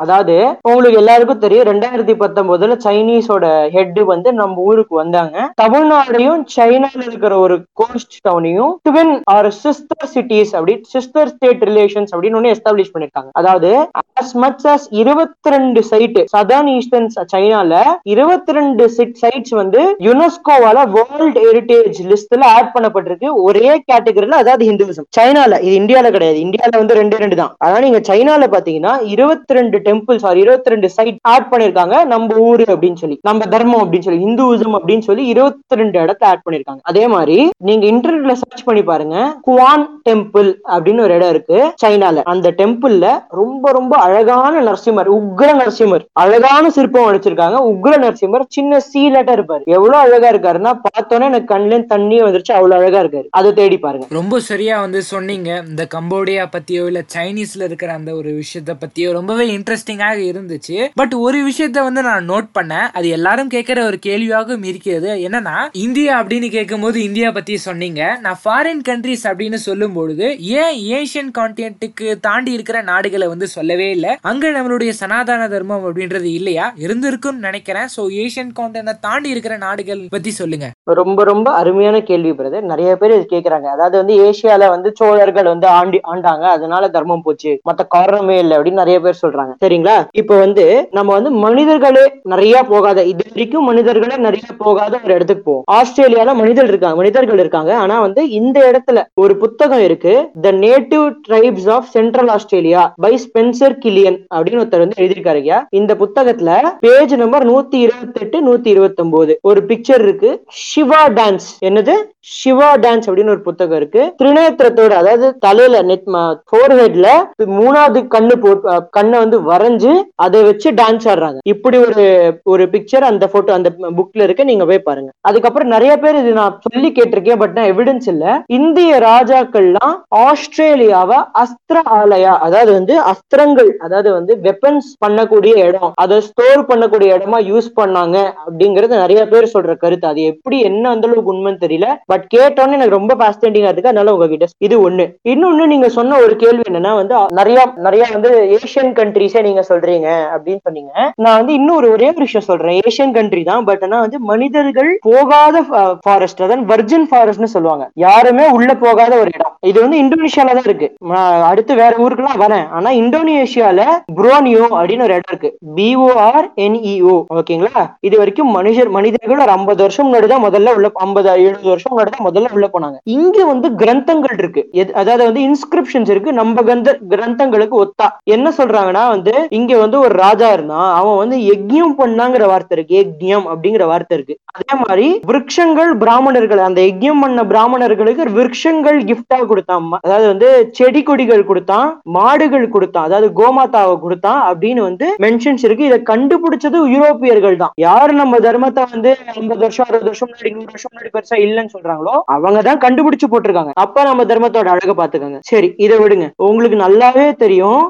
அதாவது உங்களுக்கு எல்லாருக்கும் தெரியும் ரெண்டாயிரத்தி பத்தொன்பதுல சைனீஸோட ஹெட் வந்து நம்ம ஊருக்கு வந்தாங்க. தமிழ்நாடையும் சைனால இருக்கிற ஒரு கோஸ்ட் டவுனையும் ட்வின் ஆர் சிஸ்டர் சிட்டிஸ் அப்படி சிஸ்டர் ஸ்டேட் ரிலேஷன்ஸ் அப்படின்னு ஒண்ணு எஸ்டாப்ளிஷ் பண்ணிருக்காங்க. அதாவது அஸ் மச் அஸ் இருபத்தி ரெண்டு சைட் சதர்ன் ஈஸ்டர்ன் சைனால இருபத்தி ரெண்டு சைட்ஸ் வந்து யுனெஸ்கோவால வேர்ல்ட் ஹெரிட்டேஜ் லிஸ்ட்ல ஆட் பண்ணப்பட்டிருக்கு. ஒரே கேட்டகரியில அதாவது ஹிந்துவிசம் சைனால இது இந்தியால கிடையாது. இந்தியால வந்து ரெண்டு ரெண்டு தான். அதான் நீங்க சைனால பாத்தீங்கன்னா இருபத்தி ரெண்டு டெம்பிள் சாரி இருபத்தி ரெண்டு சைட் ஆட் பண்ணிருக்காங்க. நம்ம ஊரு அப்படின்னு சொல்லி நம்ம தர்மம் அப்படின்னு சொல்லி இந்துவிசம் அப்படின்னு சொல்லி இருபத்தி ரெண்டு இடத்த ஆட் பண்ணிருக்காங்க. அதே மாதிரி நீங்க இன்டர்நெட்ல சர்ச் பண்ணி பாருங்க. குவான் டெம்பிள் அப்படின்னு ஒரு இடம் இருக்கு சைனால. அந்த டெம்பிள்ல ரொம்ப ரொம்ப அழகான நரசிம்மர் உக்ர நரசிம்மர் அழகான சிற்பம் வடிச்சிருக்காங்க உக்ர நரசிம்மர் சின்ன சீ லெட்டர் இருப்பாரு. எவ்வளவு அழகா இருக்காருன்னா பார்த்தோன்னே எனக்கு கண்ணுல தண்ணியே வந்துருச்சு. அவ்வளவு அழகா இருக்காரு. அதை தேடி பாருங்க. ரொம்ப சரியா வந்து சொன்னீங்க. இந்த கம்போடியா பத்தியோ இல்ல சைனீஸ்ல இருக்கிற அந்த ஒரு விஷயத்த பத்தி ரொம்பவே இன்ட்ரெஸ்டிங்காக இருந்துச்சு. பட் ஒரு விஷயத்த வந்து நான் நோட் பண்ணேன். அது எல்லாரும் கேட்கிற ஒரு கேள்வியாகவும் இருக்கிறது என்னன்னா இந்தியா அப்படின்னு கேட்கும்போது இந்தியா பத்தி சொன்னீங்க. நான் ஃபாரின் கண்ட்ரிஸ் அப்படின்னு சொல்லும் பொழுது ஏன் ஏசியன் கான்டினென்ட்டுக்கு தாண்டி இருக்கிற நாடுகளை வந்து சொல்லவே இல்லை? அங்க நம்மளுடைய சனாதன தர்மம் அப்படின்றது இல்லையா? இருந்திருக்குன்னு நினைக்கிறேன். சோ ஏசியன் கான்டினென்ட் தாண்டி இருக்கிற நாடுகள் பத்தி சொல்லுங்க. ரொம்ப ரொம்ப அருமையான கேள்வி பிரதர் நிறைய பேர் இது அதாவது வந்து ஏசியால வந்து சோழர்கள் வந்து ஆண்டி ஆண்டாங்க. அதனால தர்மம் போச்சு. மத்த காரணமே இல்லை அப்படின்னு நிறைய பேர் சொல்றாங்க. சரிங்களா? இப்ப வந்து நம்ம வந்து மனிதர்களே நிறைய போகாத இது வரைக்கும் மனிதர்களே நிறைய போகாத ஒரு இடத்துக்கு போவோம். ஆஸ்திரேலியால மனிதர்கள் இருக்காங்க மனிதர்கள் இருக்காங்க. ஆனா வந்து இந்த இடத்துல ஒரு புத்தகம் இருக்கு the native tribes of central Australia by Spencer Gillen அப்படின்னு ஒருத்தர் வந்து எழுதியிருக்காரு ஐயா. இந்த புத்தகத்துல பேஜ் நம்பர் நூத்தி இருபத்தி எட்டு நூத்தி இருபத்தி ஒன்பது ஒரு பிக்சர் இருக்கு. சிவா டான்ஸ் என்னது? சிவா டான்ஸ் அப்படின்னு ஒரு புத்தகம் இருக்கு. திரிநேத்திரத்தோட அதாவது தலையில நெட் ஃபோர்ஹெட்ல மூணாவது கண்ணு போ கண்ணை வந்து வரைஞ்சு அதை வச்சு டான்ஸ் ஆடுறாங்க. இப்படி ஒரு ஒரு பிக்சர் அந்த போட்டோ அந்த புக்ல இருக்கு. நீங்க போய் பாருங்க. அதுக்கப்புறம் நிறைய பேர் இது நான் சொல்லி கேட்டிருக்கேன் பட் நான் எவிடன்ஸ் இல்ல. இந்திய ராஜாக்கள்லாம் ஆஸ்திரேலியாவை அஸ்திர ஆலயா அதாவது வந்து அஸ்திரங்கள் அதாவது வந்து வெப்பன்ஸ் பண்ணக்கூடிய இடம் அதை ஸ்டோர் பண்ணக்கூடிய இடமா யூஸ் பண்ணாங்க அப்படிங்கறது நிறைய பேர் சொல்ற கருத்து. அது எப்படி என்ன அந்த அளவுக்கு உண்மைன்னு தெரியல. பட் கேட்டோன்னே எனக்கு ரொம்ப பாஸ்டேண்டிங்கா இருக்கு. அதனால உங்ககிட்ட இது ஒண்ணு. இன்னொன்னு நீங்க சொன்ன ஒரு கேள்வி என்னன்னா வந்து நிறைய நிறைய வந்து ஏசியன் கண்ட்ரிஸே நீங்க சொல்றீங்க அப்படின்னு சொன்னீங்க. நான் வந்து இன்னொரு ஒரே ஒரு விஷயம் சொல்றேன். ஏசியன் கண்ட்ரி தான். பட் ஆனா வந்து மனிதர்கள் போகாத ஃபாரஸ்ட் அதான் வர்ஜின் ஃபாரஸ்ட்னு சொல்லுவாங்க. யாருமே உள்ள போகாத ஒரு இடம். இது வந்து இந்தோனேஷியால தான் இருக்கு. அடுத்து வேற ஊருக்குலாம் வரேன். ஆனா இந்தோனேஷியால புரோனியோ அப்படின்னு ஒரு இடம் இருக்கு. பிஓஆர் என்இஓ ஓகேங்களா இது வரைக்கும் மனுஷர் மனிதர்கள் ஒரு ஐம்பது வருஷம் முன்னாடி தான் முதல்ல உள்ள ஐம்பது எழுபது வருஷம் முன்னாடி தான் முதல்ல உள்ள போனாங்க. இங்க வந்து கிரந்தங்கள் இருக்கு. அதாவது வந்து இன்ஸ்கிரிப்ஷன்ஸ் இருக்கு. நம்ம கந்த கிரந்தங்களுக்கு ஒத்தா. என்ன சொல்றாங்கன்னா வந்து இங்க வந்து ஒரு ராஜா இருந்தான். அவன் வந்து யஜ்யம் பண்ணாங்கிற வார்த்தை இருக்கு. யஜ்யம் அப்படிங்கிற வார்த்தை இருக்கு. அதே மாதிரி விருட்சங்கள் பிராமணர்கள் அந்த யஜ்யம் பண்ண பிராமணர்களுக்கு விருட்சங்கள் கிஃப்டா கொடுத்தான். அதாவது வந்து செடி கொடிகள் கொடுத்தான் மாடுகள் கொடுத்தான் அதாவது கோமாதாவை கொடுத்தான் அப்படின்னு வந்து மென்ஷன்ஸ் இருக்கு. இதை கண்டுபிடிச்சது யூரோப்பியர்கள் தான். யாரு நம்ம தர்மத்தை வந்து ஐம்பது வருஷம் அறுபது வருஷம் முன்னாடி நூறு வருஷம் முன்னாடி பெருசா இல்லைன்னு சொல்றாங்களோ அவங்க தான் கண்டுபிடிச்சு போட்டிருக்காங்க. அப்ப நம்ம தர்மத்தோட அழக பாத்துக்கோங்க சரி இதை விடுங்க. உங்களுக்கு நல்லாவே தெரியும்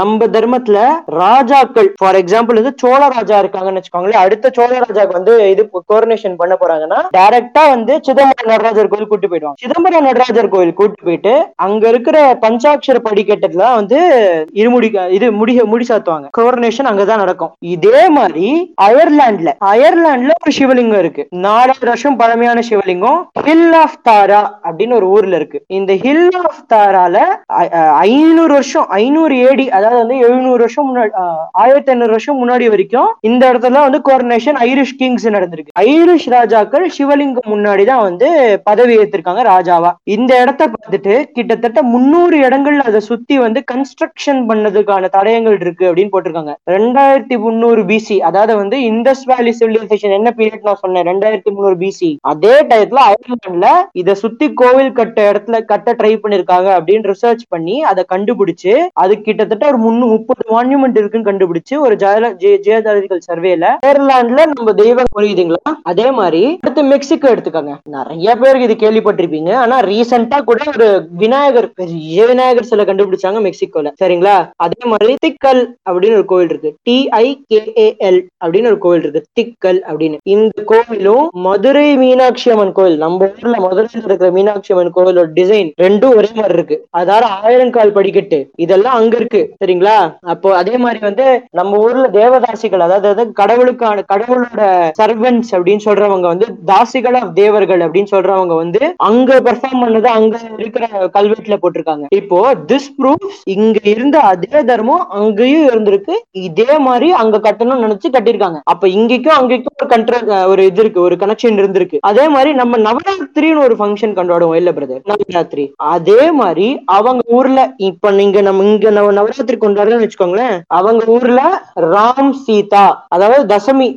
நம்ம தர்மத்துல ராஜாக்கள் ஃபார் எக்ஸாம்பிள் வந்து சோழ ராஜா இருக்காங்கன்னு வச்சுக்கோங்களேன். அடுத்த சோழ ராஜாக்கு வந்து இது கோரனேஷன் பண்ண போறாங்கன்னா டைரக்டா வந்து சிதம்பரம் நடராஜர் கோயில் கூட்டு போயிடுவாங்க. சிதம்பரம் நடராஜர் கோயில் கூட்டு போயிட்டு அங்க இருக்கிற பஞ்சாட்சர படிக்கட்டுல வந்து இருமுடி இது முடிய முடி சாத்துவாங்க. கோரனேஷன் அங்கதான் நடக்கும். இதே மாதிரி அயர்லாண்ட்ல அயர்லாண்ட்ல ஒரு சிவலிங்கம் இருக்கு. நாலாயிரம் வருஷம் பழமையான சிவலிங்கம். ஹில் ஆஃப் தாரா அப்படின்னு ஒரு ஊர்ல இருக்கு. இந்த ஹில் ஆஃப் தாரால ஐநூறு வருஷம் ஐநூறு ஏடி அதாவது வந்து எழுநூறு வருஷம் முன்னாடி ஆயிரத்தி ஐநூறு வருஷம் முன்னாடி வரைக்கும் இந்த இடத்துல வந்து கோரனேஷன் ஐரிஷ் கிங்ஸ் நடந்திருக்கு. ஐரிஷ் ராஜாக்கள் சிவலிங்கம் முன்னாடி தான் வந்து பதவி ஏத்திருக்காங்க ராஜாவா. இந்த இடத்த பார்த்துட்டு கிட்டத்தட்ட முன்னூறு இடங்கள்ல அதை சுத்தி வந்து கன்ஸ்ட்ரக்ஷன் பண்ணதுக்கான தடயங்கள் இருக்கு அப்படின்னு போட்டிருக்காங்க. ரெண்டாயிரத்தி முந்நூறு பிசி அதாவது வந்து இண்டஸ் வேலி சிவிலைசேஷன் என்ன பீரியட் நான் சொன்னேன் ரெண்டாயிரத்தி முந்நூறு பிசி அதே டயத்துல அயர்லாந்துல இத சுத்தி கோவில் கட்ட இடத்துல கட்ட ட்ரை பண்ணிருக்காங்க அப்படின்னு ரிசர்ச் பண்ணி அதை கண்டுபிடிச்சு அது கிட்டத்தட்ட ஒரு முன்னு முப்பது மான்யூமெண்ட் இருக்குன்னு கண்டுபிடிச்சு ஒரு ஜியோதாலஜிக்கல் சர்வேல அயர்லாந்துல நம்ம தெய்வம் புரியுதுங்களா? அதே மாதிரி அடுத்து மெக்சிகோ எடுத்துக்கோங்க. நிறைய பேருக்கு இது கேள்விப்பட்டிருப்பீங்க ஆனா ரீசெண்டா கூட ஒரு விநாயகர் பெரிய விநாயகர் சிலை கண்டுபிடிச்சாங்க மெக்சிகோல. சரிங்களா? அதே மாதிரி திக்கல் அப்படின்னு ஒரு கோவில் இருக்கு. டி ஐ கே எல் அப்படின்னு ஒரு கோவில் இருக்கு. திக்கல் அப்படின்னு. இந்த கோவிலும் மதுரை மீனாட்சி அம்மன் கோவில் நம்ம ஊர்ல மதுரையில் இருக்கிற மீனாட்சி அம்மன் கோவிலோட டிசைன் ரெண்டும் ஒரே மாதிரி இருக்கு. அதாவது ஆயிரங்கால் படிக்கட்டு. இதெல்லாம் அங்க இருக்கு. சரிங்களா? அப்போ அதே மாதிரி வந்து நம்ம ஊர்ல தேவதாசிகள் அதாவது கடவுளுக்கான கடவுளோட சர்வன்ஸ் அப்படின்னு சொல்றவங்க வந்து தாசிகள் ஆஃப் தேவர்கள் அப்படின்னு சொல்றவங்க வந்து அங்க பெர்ஃபார்ம் பண்ணது அங்க இருக்கிற கல்வெட்டுல போட்டிருக்காங்க. இப்போ திஸ் ப்ரூஃப் இங்க இருந்த அதே தர்மம் அங்கேயும் இருந்திருக்கு. இதே மாதிரி அங்க கட்டணும்னு நினைச்சு கட்டியிருக்காங்க. அப்ப இங்கேக்கும் அங்கேக்கும் ஒரு கண்ட்ர ஒரு இது இருக்கு. ஒரு கனெக்ஷன் இருந்திருக்கு. அதே மாதிரி நம்ம நவராத்திரின்னு ஒரு ஃபங்க்ஷன் கொண்டாடுவோம். இல்ல பிரதர் நவராத்திரி. அதே மாதிரி அவங்க ஊர்ல இப்ப நீங்க நம்ம இங்க நவராத்திரி கொண்டாடுறோம்னு வச்சுக்கோங்களேன். அவங்க ஊர்ல ராம் சீதா அதாவது தசமி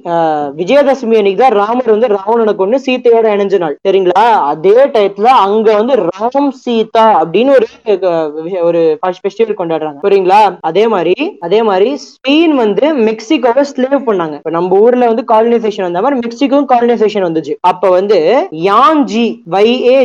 விஜயதசமி அன்னைக்கு தான் ராமர் வந்து ராவணனை கொண்டு சீத்தையோட இணைஞ்ச நாள். சரிங்களா? அதே டயத்துல அங்க வந்து ராம் சீதா அப்படின்னு ஒரு ஒரு ஃபெஸ்டிவல் கொண்டாடுறாங்க. புரியுங்களா? அதே மாதிரி அதே மாதிரி ஸ்பெயின் வந்து மெக்சிகோவை ஸ்லேவ் பண்ணாங்க. இப்ப நம்ம ஊர்ல வந்து காலனைசேஷன் வந்த மாதிரி மெக்சிகோவும் காலனைசேஷன் வந்துச்சு. அப்ப வந்து யான் வை ஏ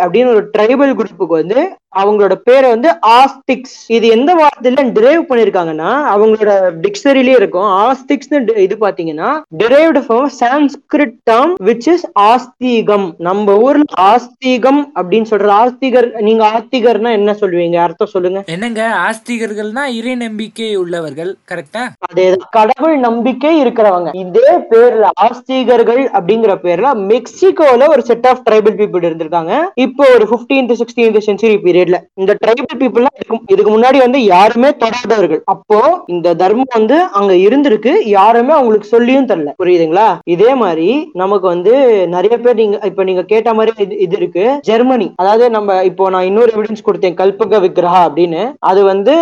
அப்படின்னு ஒரு ட்ரைபல் குரூப்புக்கு வந்து அவங்களோட பேரை வந்து ஆஸ்டிக்ஸ் இது எந்த வார்த்தையில டிரைவ் பண்ணிருக்காங்கன்னா அவங்களோட டிக்ஷனரியிலே இருக்கும். ஆஸ்டிக்ஸ் இது பாத்தீங்கன்னா derived from sanskrit term which is ஆஸ்திகம். நம்ம ஊர்ல ஆஸ்திகம் அப்படின்னு சொல்றது ஆஸ்திகர் நீங்க ஆஸ்திகர்னா என்ன சொல்லுவீங்க? அர்த்தம் சொல்லுங்க. என்னங்க? ஆஸ்திகர்கள்னா இறை நம்பிக்கை உள்ளவர்கள் கரெக்டா அதேதான். கடவுள் நம்பிக்கை இருக்கிறவங்க. இதே பேர்ல ஆஸ்திகர்கள் அப்படிங்கிற பேர்ல மெக்சிகோல ஒரு செட் ஆஃப் ட்ரைபல் பீப்புள் இருந்திருக்காங்க. இப்போ ஒரு 15th சிக்ஸ்டீன்த் சென்ச்சுரி பீரியட்ல இந்த ட்ரைபல் பீப்புள் இதுக்கு முன்னாடி வந்து யாருமே தொடாதவர்கள். அப்போ இந்த தர்மம் வந்து அங்க இருந்திருக்கு. யாருமே அவங்களுக்கு சொல்லியும் தரல. புரியுதுங்களா? இதே மாதிரி நமக்கு வந்து நிறைய பேர் நீங்க இப்ப நீங்க கேட்ட மாதிரி இது இது இருக்கு. ஜெர்மனி. அதாவது நம்ம இப்போ நான் இன்னொரு எவிடன்ஸ் கொடுத்தேன். கல்பக விக்கிரகா அப்படின்னு. அது வந்து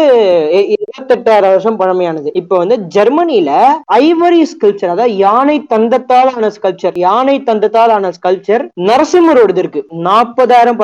இருபத்தெட்டாயிரம் வருஷம் பழமையானது. இப்போ வந்து ஜெர்மனில ஐவரி ஸ்கல்ச்சர் அதாவது யானை தந்தத்தால் ஆன ஸ்கல்ச்சர் யானை தந்தத்தால் ஆன ஸ்கல்ச்சர் நரசிம்மரோடது இருக்கு. நாற்பதாயிரம்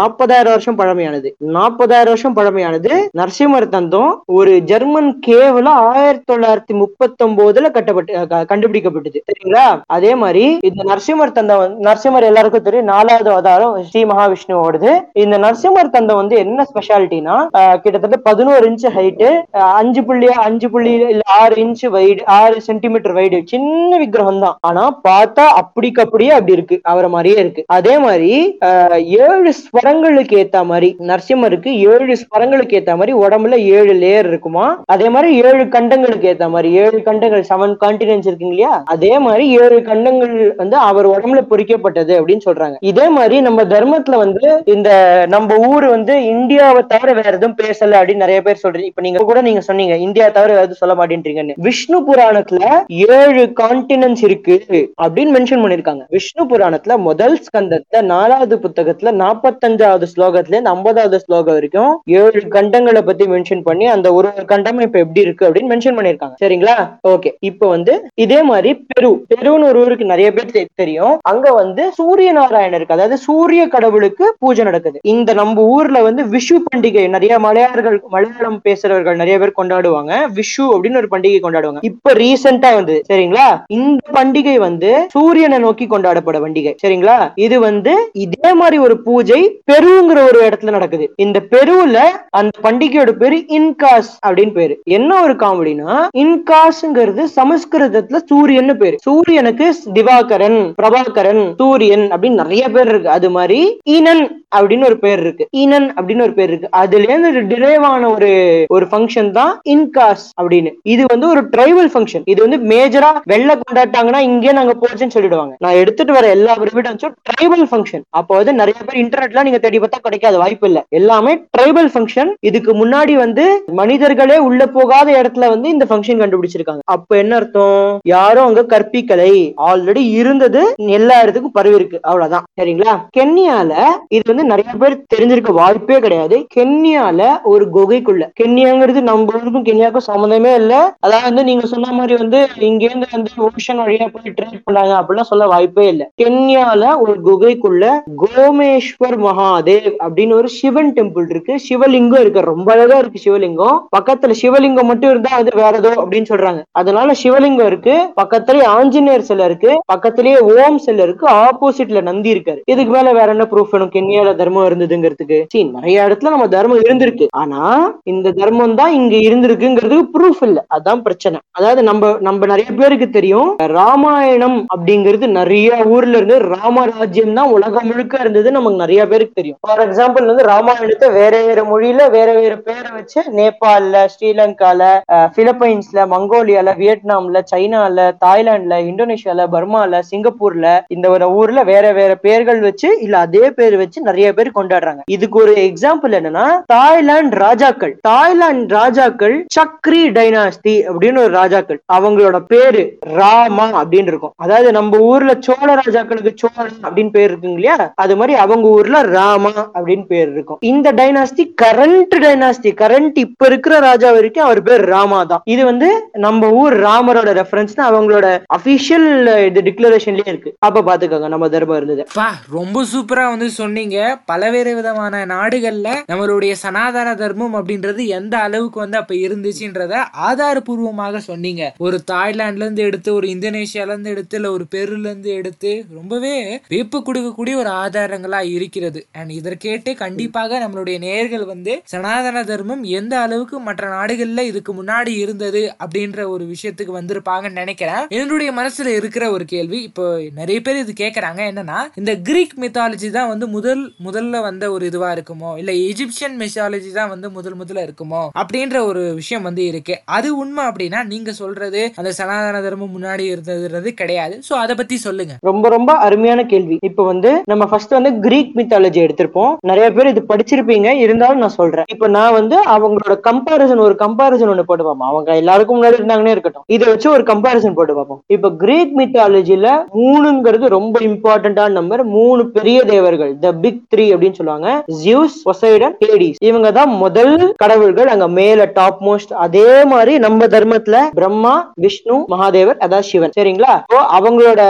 நாற்பதாயிரம் வருஷம் பழமையானது. நாற்பதாயிரம் வருஷம் பழமையானது. நரசிம்மர் தந்தம் ஒரு ஜெர்மன் கேவ்ல ஆயிரத்தி தொள்ளாயிரத்தி முப்பத்தி ஒன்பதுல கட்டப்பட்டு க- கண்டுபிடிக்கப்பட்டது. சரிங்களா? அதே மாதிரி இந்த நரசிம்மர் தந்தம் நரசிம்மர் எல்லாருக்கும் தெரியும். நாலாவது அவதாரம் ஸ்ரீ மகாவிஷ்ணுவோடது. இந்த நரசிம்மர் தந்தம் வந்து என்ன ஸ்பெஷாலிட்டினா கிட்டத்தட்ட பதினோரு இன்ச் ஹைட்டு அஞ்சு புள்ளி அஞ்சு புள்ளி இல்ல ஆறு இன்ச் வைடு ஆறு சென்டிமீட்டர் வைடு சின்ன விக்கிரகம் தான். ஆனா பார்த்தா அப்படிக்கு அப்படியே அப்படி இருக்கு. அவரை மாதிரியே இருக்கு. அதே மாதிரி ஆஹ், ஏழு ஸ்வரங்களுக்கு ஏத்த மாதிரி நரசிம்மருக்கு ஏழு ஸ்வரங்களுக்கு ஏத்த மாதிரி உடம்புல ஏழு லேயர் இருக்குமா? அதே மாதிரி ஏழு கண்டங்களுக்கு ஏத்த மாதிரி ஏழு கண்டங்கள் செவன் கான்டினென்ட்ஸ் இருக்குங்க இல்லையா? அதே மாதிரி ஏழு கண்டங்கள் வந்து அவர் உடம்புல பொறிக்கப்பட்டது அப்படின்னு சொல்றாங்க. இதே மாதிரி நம்ம தர்மத்துல வந்து இந்த நம்ம ஊர் வந்து இந்தியாவை தவிர வேற எதுவும் பேசல அப்படின்னு நிறைய பேர் சொல்றீங்க. இப்ப நீங்க கூட நீங்க சொன்னீங்க இந்தியா தவிர வேற எதுவும் சொல்ல மாட்டேன்றீங்கன்னு. விஷ்ணு புராணத்துல ஏழு கான்டினென்ட்ஸ் இருக்கு அப்படின்னு மென்ஷன் பண்ணிருக்காங்க. விஷ்ணு புராணத்துல முதல் முதல் ஸ்கந்தத்துல நாலாவது புத்தகத்துல நாற்பத்தஞ்சாவது ஸ்லோகத்துல இருந்து ஐம்பதாவது ஸ்லோகம் வரைக்கும் ஏழு கண்டங்களை பத்தி மென்ஷன் பண்ணி அந்த ஒரு ஒரு கண்டம் இப்ப எப்படி இருக்கு அப்படின்னு மென்ஷன் பண்ணிருக்காங்க சரிங்களா? ஓகே இப்ப வந்து இதே மாதிரி பெரு பெருன்னு ஒரு ஊருக்கு நிறைய பேர் தெரியும். அங்க வந்து சூரிய நாராயணருக்கு அதாவது சூரிய கடவுளுக்கு பூஜை நடக்குது. இந்த நம்ம ஊர்ல வந்து விஷு பண்டிகை நிறைய மலையாளர்கள் மலையாளம் பேசுறவர்கள் நிறைய பேர் கொண்டாடுவாங்க. விஷு அப்படின்னு ஒரு பண்டிகை கொண்டாடுவாங்க. இப்ப ரீசெண்டா வந்து சரிங்களா? இந்த பண்டிகை வந்து சூரியனை நோக்கி கொண்டாடப்பட பண்டிகை. சரிங்களா? இது வந்து இதே மாதிரி ஒரு பூஜை பெருங்கிற ஒரு இடத்துல நடக்குது? இந்த பெருவுல அந்த பண்டிகையோட பேரு இன்காஸ் அப்படின்னு பேரு. என்ன ஒரு காமெடினா இன்காஸ்ங்கிறது சமஸ்கிருதத்துல சூரியன் பேரு. சூரியனுக்கு திவாகரன் பிரபாகரன் சூரியன் அப்படின்னு நிறைய பேர் இருக்கு. அது மாதிரி ஈனன் அப்படின்னு ஒரு பேர் இருக்கு. ஈனன் அப்படின்னு ஒரு பேர் இருக்கு. அதுல இருந்து டிரைவ் ஆன ஒரு ஒரு ஃபங்க்ஷன் தான் இன்காஸ் அப்படின்னு. இது வந்து ஒரு ட்ரைபல் ஃபங்க்ஷன் இது வந்து மேஜரா வெள்ள கொண்டாட்டாங்கன்னா இங்கே நாங்க போச்சுன்னு சொல்லிடுவாங்க. நான் எடுத்துட்டு வர எல்லா எவிடன்ஸும் ட்ரைபல் ஃபங்க்ஷன் அப்போ வந்து நிறைய பேர் இன்டர்நெட்லாம் நீங்க தேடி பார்த்தா கிடைக்காத. வாய்ப்பு இல்ல. எல்லாமே ட்ரைபல் ஃபங்க்ஷன் இதுக்கு முன்னாடி வந்து மனிதர்களே உள்ள போகாத இடத்துல வந்து இந்த ஃபங்க்ஷன் கண்டுபிடிச்சிருக்காங்க. அப்ப என்ன அர்த்தம்? யாரும் அங்க கற்பிக்கலை. ஆல்ரெடி இருந்தது. எல்லா இடத்துக்கும் பரவி இருக்கு. அவ்வளவுதான். சரிங்களா? கென்யால இது வந்து நிறைய பேர் தெரிஞ்சிருக்க வாய்ப்பே கிடையாது. கென்யால ஒரு குகைக்குள்ள. கென்யாங்கிறது நம்ம ஊருக்கும் கென்யாவுக்கும் சம்மந்தமே இல்ல. அதாவது வந்து நீங்க சொன்ன மாதிரி வந்து இங்க இருந்து வந்து ஓஷன் வழியா போய் ட்ரேட் பண்ணாங்க அப்படிலாம் சொல்ல வாய்ப்பே இல்ல. கென்யால ஒரு குகைக்குள்ள கோமேஸ்வர் மகாதேவ் அப்படின்னு ஒரு சிவன் டெம்பிள் இருக்கு. சிவலிங்கம் இருக்கு. ரொம்ப அழகா இருக்கு சிவலிங்கம். பக்கத்துல சிவலிங்கம் மட்டும் இருந்தா அது வேற ஏதோ அப்படின்னு சொல்றாங்க. அதனால சிவலிங்கம் இருக்கு. பக்கத்துலயே ஆஞ்சநேயர் சிலை இருக்கு. பக்கத்துலயே ஓம் சிலை இருக்கு. ஆப்போசிட்ல நந்தி இருக்காரு. இதுக்கு மேல வேற என்ன ப்ரூஃப் வேணும்? கென்யால தர்மம் இருந்ததுங்கிறதுக்கு. சரி நிறைய இடத்துல நம்ம தர்மம் இருந்திருக்கு. ஆனா இந்த தர்மம் தான் இங்க இருந்திருக்குங்கிறதுக்கு ப்ரூஃப் இல்ல. அதான் பிரச்சனை. அதாவது நம்ம நம்ம நிறைய பேருக்கு தெரியும். ராமாயணம் அப்படிங்கிறது நிறைய ஊர்ல இருந்து ராமராஜ்யம் தான் உலகம் முழுக்க இருந்தது நமக்கு நிறைய பேருக்கு தெரியும். ஃபார் எக்ஸாம்பிள் வந்து ராமாயணத்தை வேற வேற மொழியில வேற வேற பேரை வச்சு நேபாளில ஸ்ரீலங்கால பிலிப்பைன்ஸ்ல மங்கோலியால வியட்நாம்ல சைனால தாய்லாந்துல இந்தோனேஷியால பர்மால சிங்கப்பூர்ல இந்த ஒரு ஊர்ல வேற வேற பேர்கள் வச்சு இல்ல அதே பேர் வச்சு நிறைய பேர் கொண்டாடுறாங்க. இதுக்கு ஒரு எக்ஸாம்பிள் என்னன்னா தாய்லாந்து ராஜாக்கள். தாய்லாந்து ராஜாக்கள் சக்ரி டைனாஸ்டி அப்படின்னு ஒரு ராஜாக்கள். அவங்களோட பேரு ராமா அப்படின்னு இருக்கும். அதாவது நம்ம ஊர்ல சோழ ராஜாக்களுக்கு சோழன் அப்படின்னு பேர் இருக்குங்க இல்லையா? அது மாதிரி அவங்க ஊர்ல ராமா அப்படின்னு பேர் இருக்கும். இந்த டைனாஸ்டி கரண்ட் டைனாஸ்டி கரண்ட் இப்ப இருக்கிற ராஜா வரைக்கும் அவர் பேர் ராமா தான். இது வந்து நம்ம ஊர் ராமரோட ரெஃபரன்ஸ் தான். அவங்களோட அபிஷியல் இது டிக்ளரேஷன்லயே இருக்கு. அப்ப பாத்துக்கோங்க நம்ம தர்மம் இருந்தது. ரொம்ப சூப்பரா வந்து சொன்னீங்க. பலவேறு விதமான நாடுகள்ல நம்மளுடைய சனாதன தர்மம் அப்படின்றது எந்த அளவுக்கு வந்து அப்ப இருந்துச்சுன்றத ஆதாரபூர்வமாக சொன்னீங்க. ஒரு தாய்லாந்துல இருந்து எடுத்து ஒரு இந்தோனேஷியால இருந்து எடுத்து இல்ல ஒரு பெருல இருந்து எடுத்து ரொம்பவே வியப்பு கொடுக்கக்கூடிய ஒரு ஆதாரங்களா இருக்கிறது. அண்ட் இதை கேட்டு கண்டிப்பாக நம்மளுடைய நேயர்கள் வந்து சனாதன தர்மம் எந்த அளவுக்கு மற்ற நாடுகள்ல இதுக்கு முன்னாடி இருந்தது அப்படின்ற ஒரு விஷயத்துக்கு வந்திருப்பாங்கன்னு நினைக்கிறேன். என்னுடைய மனசுல இருக்கிற ஒரு கேள்வி இப்போ நிறைய பேர் இது கேட்கறாங்க என்னன்னா இந்த கிரீக் மித்தாலஜி தான் வந்து முதல் முதல்ல வந்த ஒரு இதுவா இருக்குமோ? இல்ல எஜிப்சியன் மித்தாலஜி தான் வந்து முதல் முதல்ல இருக்குமோ? அப்படின்ற ஒரு விஷயம் வந்து இருக்கு. அது உண்மை அப்படின்னா நீங்க சொல்றது அந்த சனாதன தர்மம் முன்னாடி இருந்ததுன்றது கிடையாது. சோ அதை பத்தி சொல்லுங்க. ரொம்ப ரொம்ப அருமையான கேள்வி. இப்போ வந்து நம்ம ஃபர்ஸ்ட் வந்து கிரீக் மித்தாலஜி எடுத்திருப்போம். நிறைய பேர் இது படிச்சிருப்பீங்க இருந்தாலும் நான் சொல்றேன். இப்ப நான் வந்து அவங்களோட கம்பாரிசன் ஒரு கம்பாரிசன் ஒண்ணு போட்டு பார்ப்போம். அவங்க எல்லாருக்கும் முன்னாடி இருந்தாங்கன்னே இருக்கட்டும். இதை வச்சு ஒரு கம்பாரிசன் போட்டு பார்ப்போம். இப்ப கிரீக் மித்தாலஜில மூணுங்கிறது ரொம்ப இம்பார்ட்டன்டான நம்பர் மூணு பெரிய தேவர்கள் த பிக் த்ரீ அப்படின்னு சொல்லுவாங்க. ஜியூஸ் பொசைடன் ஹேடிஸ் இவங்க தான் முதல் கடவுள்கள் அங்க மேல டாப் மோஸ்ட் அதே மாதிரி நம்ம தர்மத்துல பிரம்மா விஷ்ணு மகாதேவர் அதாவது சிவன். சரிங்களா? அவங்களோட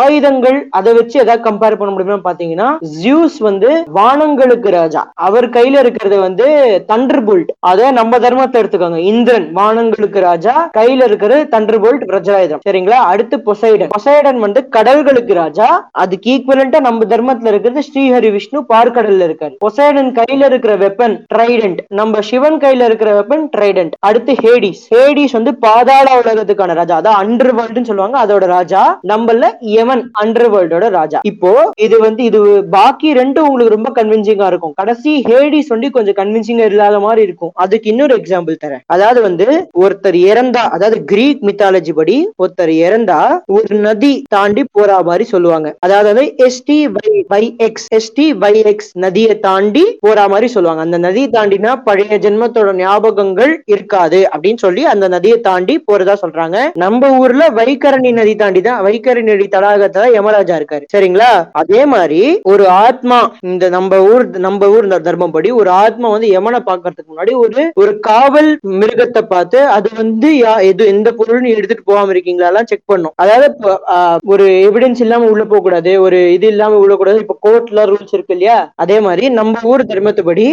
ஆயுதங்கள் அதை வச்சு ஏதாவது கம்பேர் பண்ண முடியுமா பாத்தீங்கன்னா ஜியூஸ் வந்து வானங்களுக்கு ராஜா. அவர் கையில இருக்கிறது வந்து தண்டர் போல்ட் அத நம்ம தர்மத்தை எடுத்துக்கோங்க. இந்திரன் வானங்களுக்கு ராஜா. கையில இருக்கிறது தண்டர் போல்ட் வஜ்ராயுதம் சரிங்களா? அடுத்து பொசைடன் பொசைடன் வந்து கடல்களுக்கு ராஜா. அதுக்கு ஈக்குவலண்டா நம்ம தர்மத்துல இருக்கிறது ஸ்ரீஹரி விஷ்ணு பார்க்கடல்ல இருக்காரு. பொசைடன் கையில இருக்கிற வெப்பன் ட்ரைடன்ட் நம்ம சிவன் கையில இருக்கிற வெப்பன் ட்ரைடன்ட் அடுத்து ஹேடிஸ் ஹேடிஸ் வந்து பாதாள உலகத்துக்கான ராஜா. அதான் அண்டர் வேர்ல்டுன்னு சொல்லுவாங்க. அதோட ராஜா. நம்மள யமன் அண்டர் வேர்ல்டோட ராஜா. இப்போ இது வந்து இது பாக்கி ரெண்டும் உங்களுக்கு ரொம்ப கன்வின்சிங்கா இருக்கும். இருக்கும். கடைசி ஹேடிஸ் வந்து கொஞ்சம் கன்வின்சிங்கா இல்லாத மாதிரி இருக்கும். அதுக்கு இன்னொரு எக்ஸாம்பிள் தரேன். அதாவது வந்து ஒருத்தர் இறந்தா அதாவது கிரீக் மித்தாலஜி படி ஒருத்தர் இறந்தா ஒரு நதி தாண்டி போறா மாதிரி சொல்லுவாங்க. அதாவது S T Y Y X S T Y X நதியை தாண்டி போறா மாதிரி சொல்லுவாங்க. அந்த நதியை தாண்டினா பழைய ஜென்மத்தோட ஞாபகங்கள் இருக்காது அப்படின்னு சொல்லி அந்த நதியை தாண்டி போறதா சொல்றாங்க. நம்ம ஊர்ல வைகரணி நதி தாண்டி தான் வைகரணி நதி தடாகத்தை தான் யமராஜா இருக்காரு. சரிங்களா? அதே மாதிரி ஒரு ஆத்மா இந்த நம்ம ஊர் நம்ம ஊர் இந்த தர்மம் படி ஒரு ஆத்மா வந்து யமனை பாக்குறதுக்கு முன்னாடி ஒரு ஒரு காவல் மிருகத்தை பார்த்து அது வந்து யா- எது எந்த பொருள்னு எடுத்துட்டு போகாம இருக்கீங்களா எல்லாம் செக் பண்ணும். அதாவது ஆஹ், ஒரு எவிடன்ஸ் இல்லாம உள்ள போக கூடாது ஒரு இது இல்லாம உள்ள கூடாது இப்ப கோர்ட்ல ரூல்ஸ் இருக்கு இல்லையா? அதே மாதிரி நம்ம ஊர் தர்மத்துப்படி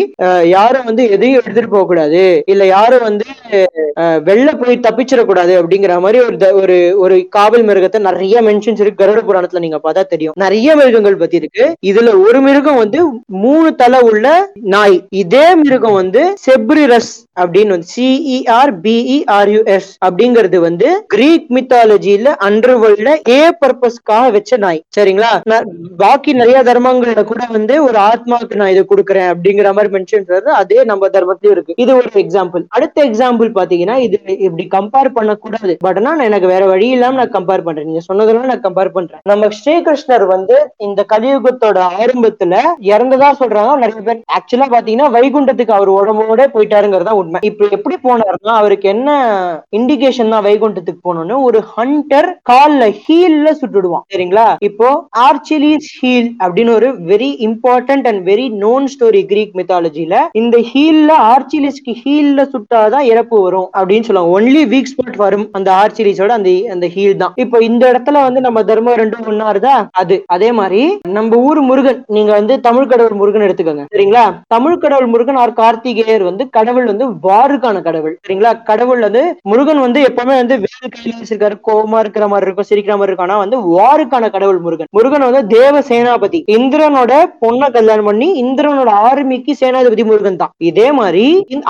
யாரும் வந்து எதையும் எடுத்துட்டு போக கூடாது இல்ல யாரும் வந்து வெளில போய் தப்பிச்சிடக்கூடாது அப்படிங்கிற மாதிரி ஒரு ஒரு ஒரு காவல் மிருகத்தை நிறைய மென்ஷன்ஸ் இருக்கு. கருட புராணத்துல நீங்க பார்த்தா தெரியும். நிறைய மிருகங்கள் பத்தி இருக்கு. இதுல ஒரு மிருகம் வந்து மூணு தலை உள்ள நாய். இதே மிருகம் வந்து செப்ரிரஸ் அப்படின்னு வந்து சிஇஆர் பிஇஆர்யூஎஸ் அப்படிங்கிறது வந்து கிரீக் மித்தாலஜில அண்டர்வேர்ல்ட்ல ஏ பர்பஸ்க்காக வச்ச நாய். சரிங்களா? நான் பாக்கி நிறைய தர்மங்கள்ல கூட வந்து ஒரு ஆத்மாவுக்கு நான் இதை கொடுக்குறேன் அப்படிங்கிற மாதிரி மென்ஷன் பண்றது அதே நம்ம தர்மத்திலயும் இருக்கு. இது ஒரு எக்ஸாம்பிள் அடுத்த எக்ஸாம்பிள் பாத்தீங்கன்னா இது இப்படி கம்பேர் பண்ணக்கூடாது. பட் ஆனா நான் எனக்கு வேற வழி இல்லாம நான் கம்பேர் பண்றேன். நீங்க சொன்னதெல்லாம் நான் கம்பேர் பண்றேன். நம்ம ஸ்ரீகிருஷ்ணர் வந்து இந்த கலியுகத்தோட ஆரம்பத்துல இறந்ததா சொல்றாங்க. நிறைய பேர். ஆக்சுவலா பாத்தீங்கன்னா வைகுண்டத்துக்கு அவர் உடம்போட போயிட்டாருங்கிறது தான் உண்மை. இப்ப எப்படி போனாருன்னா அவருக்கு என்ன இண்டிகேஷன் தான் வைகுண்டத்துக்கு போனோம்னு ஒரு ஹண்டர் கால்ல ஹீல்ல சுட்டுடுவான். சரிங்களா? இப்போ ஆர்ச்சிலிஸ் ஹீல் அப்படின்னு ஒரு very important and very known story Greek மித்தாலஜில இந்த ஹீல்ல ஆர்ச்சிலிஸ்க்கு ஹீல்ல சுட்டாதான் இறப்பு வரும் அப்படின்னு சொல்லுவாங்க. ஒன்லி வீக் ஸ்பாட் வரும் அந்த ஆர்ச்சிலிஸோட அந்த அந்த ஹீல் தான். இப்போ இந்த இடத்துல வந்து நம்ம தர்மம் ரெண்டும் ஒன்னாருதா அது. அதே மாதிரி நம்ம ஊர் முருகன் நீங்க வந்து தமிழ் கடவுள் முருகன் எடுத்துக்கோங்க சரிங்களா? தமிழ் கடவுள் முருகன் ஆர் கார்த்திகேயர் வந்து கடவுள் வந்து வாருக்கான கடவுள். சரிங்களா? கடவுள் வந்து முருகன் வந்து எப்பவுமே வந்து வேறு கையில வச்சிருக்காரு. கோபமா இருக்கிற மாதிரி இருக்கும் சிரிக்கிற மாதிரி இருக்கும். ஆனா வந்து வாருக்கான கடவுள் முருகன். முருகன் வந்து தேவ சேனாபதி. இந்திரனோட பொண்ணை கல்யாணம் பண்ணி இந்திரனோட ஆர்மிக்கு சேனாதிபதி முருகன் தான். இதே மாதிரி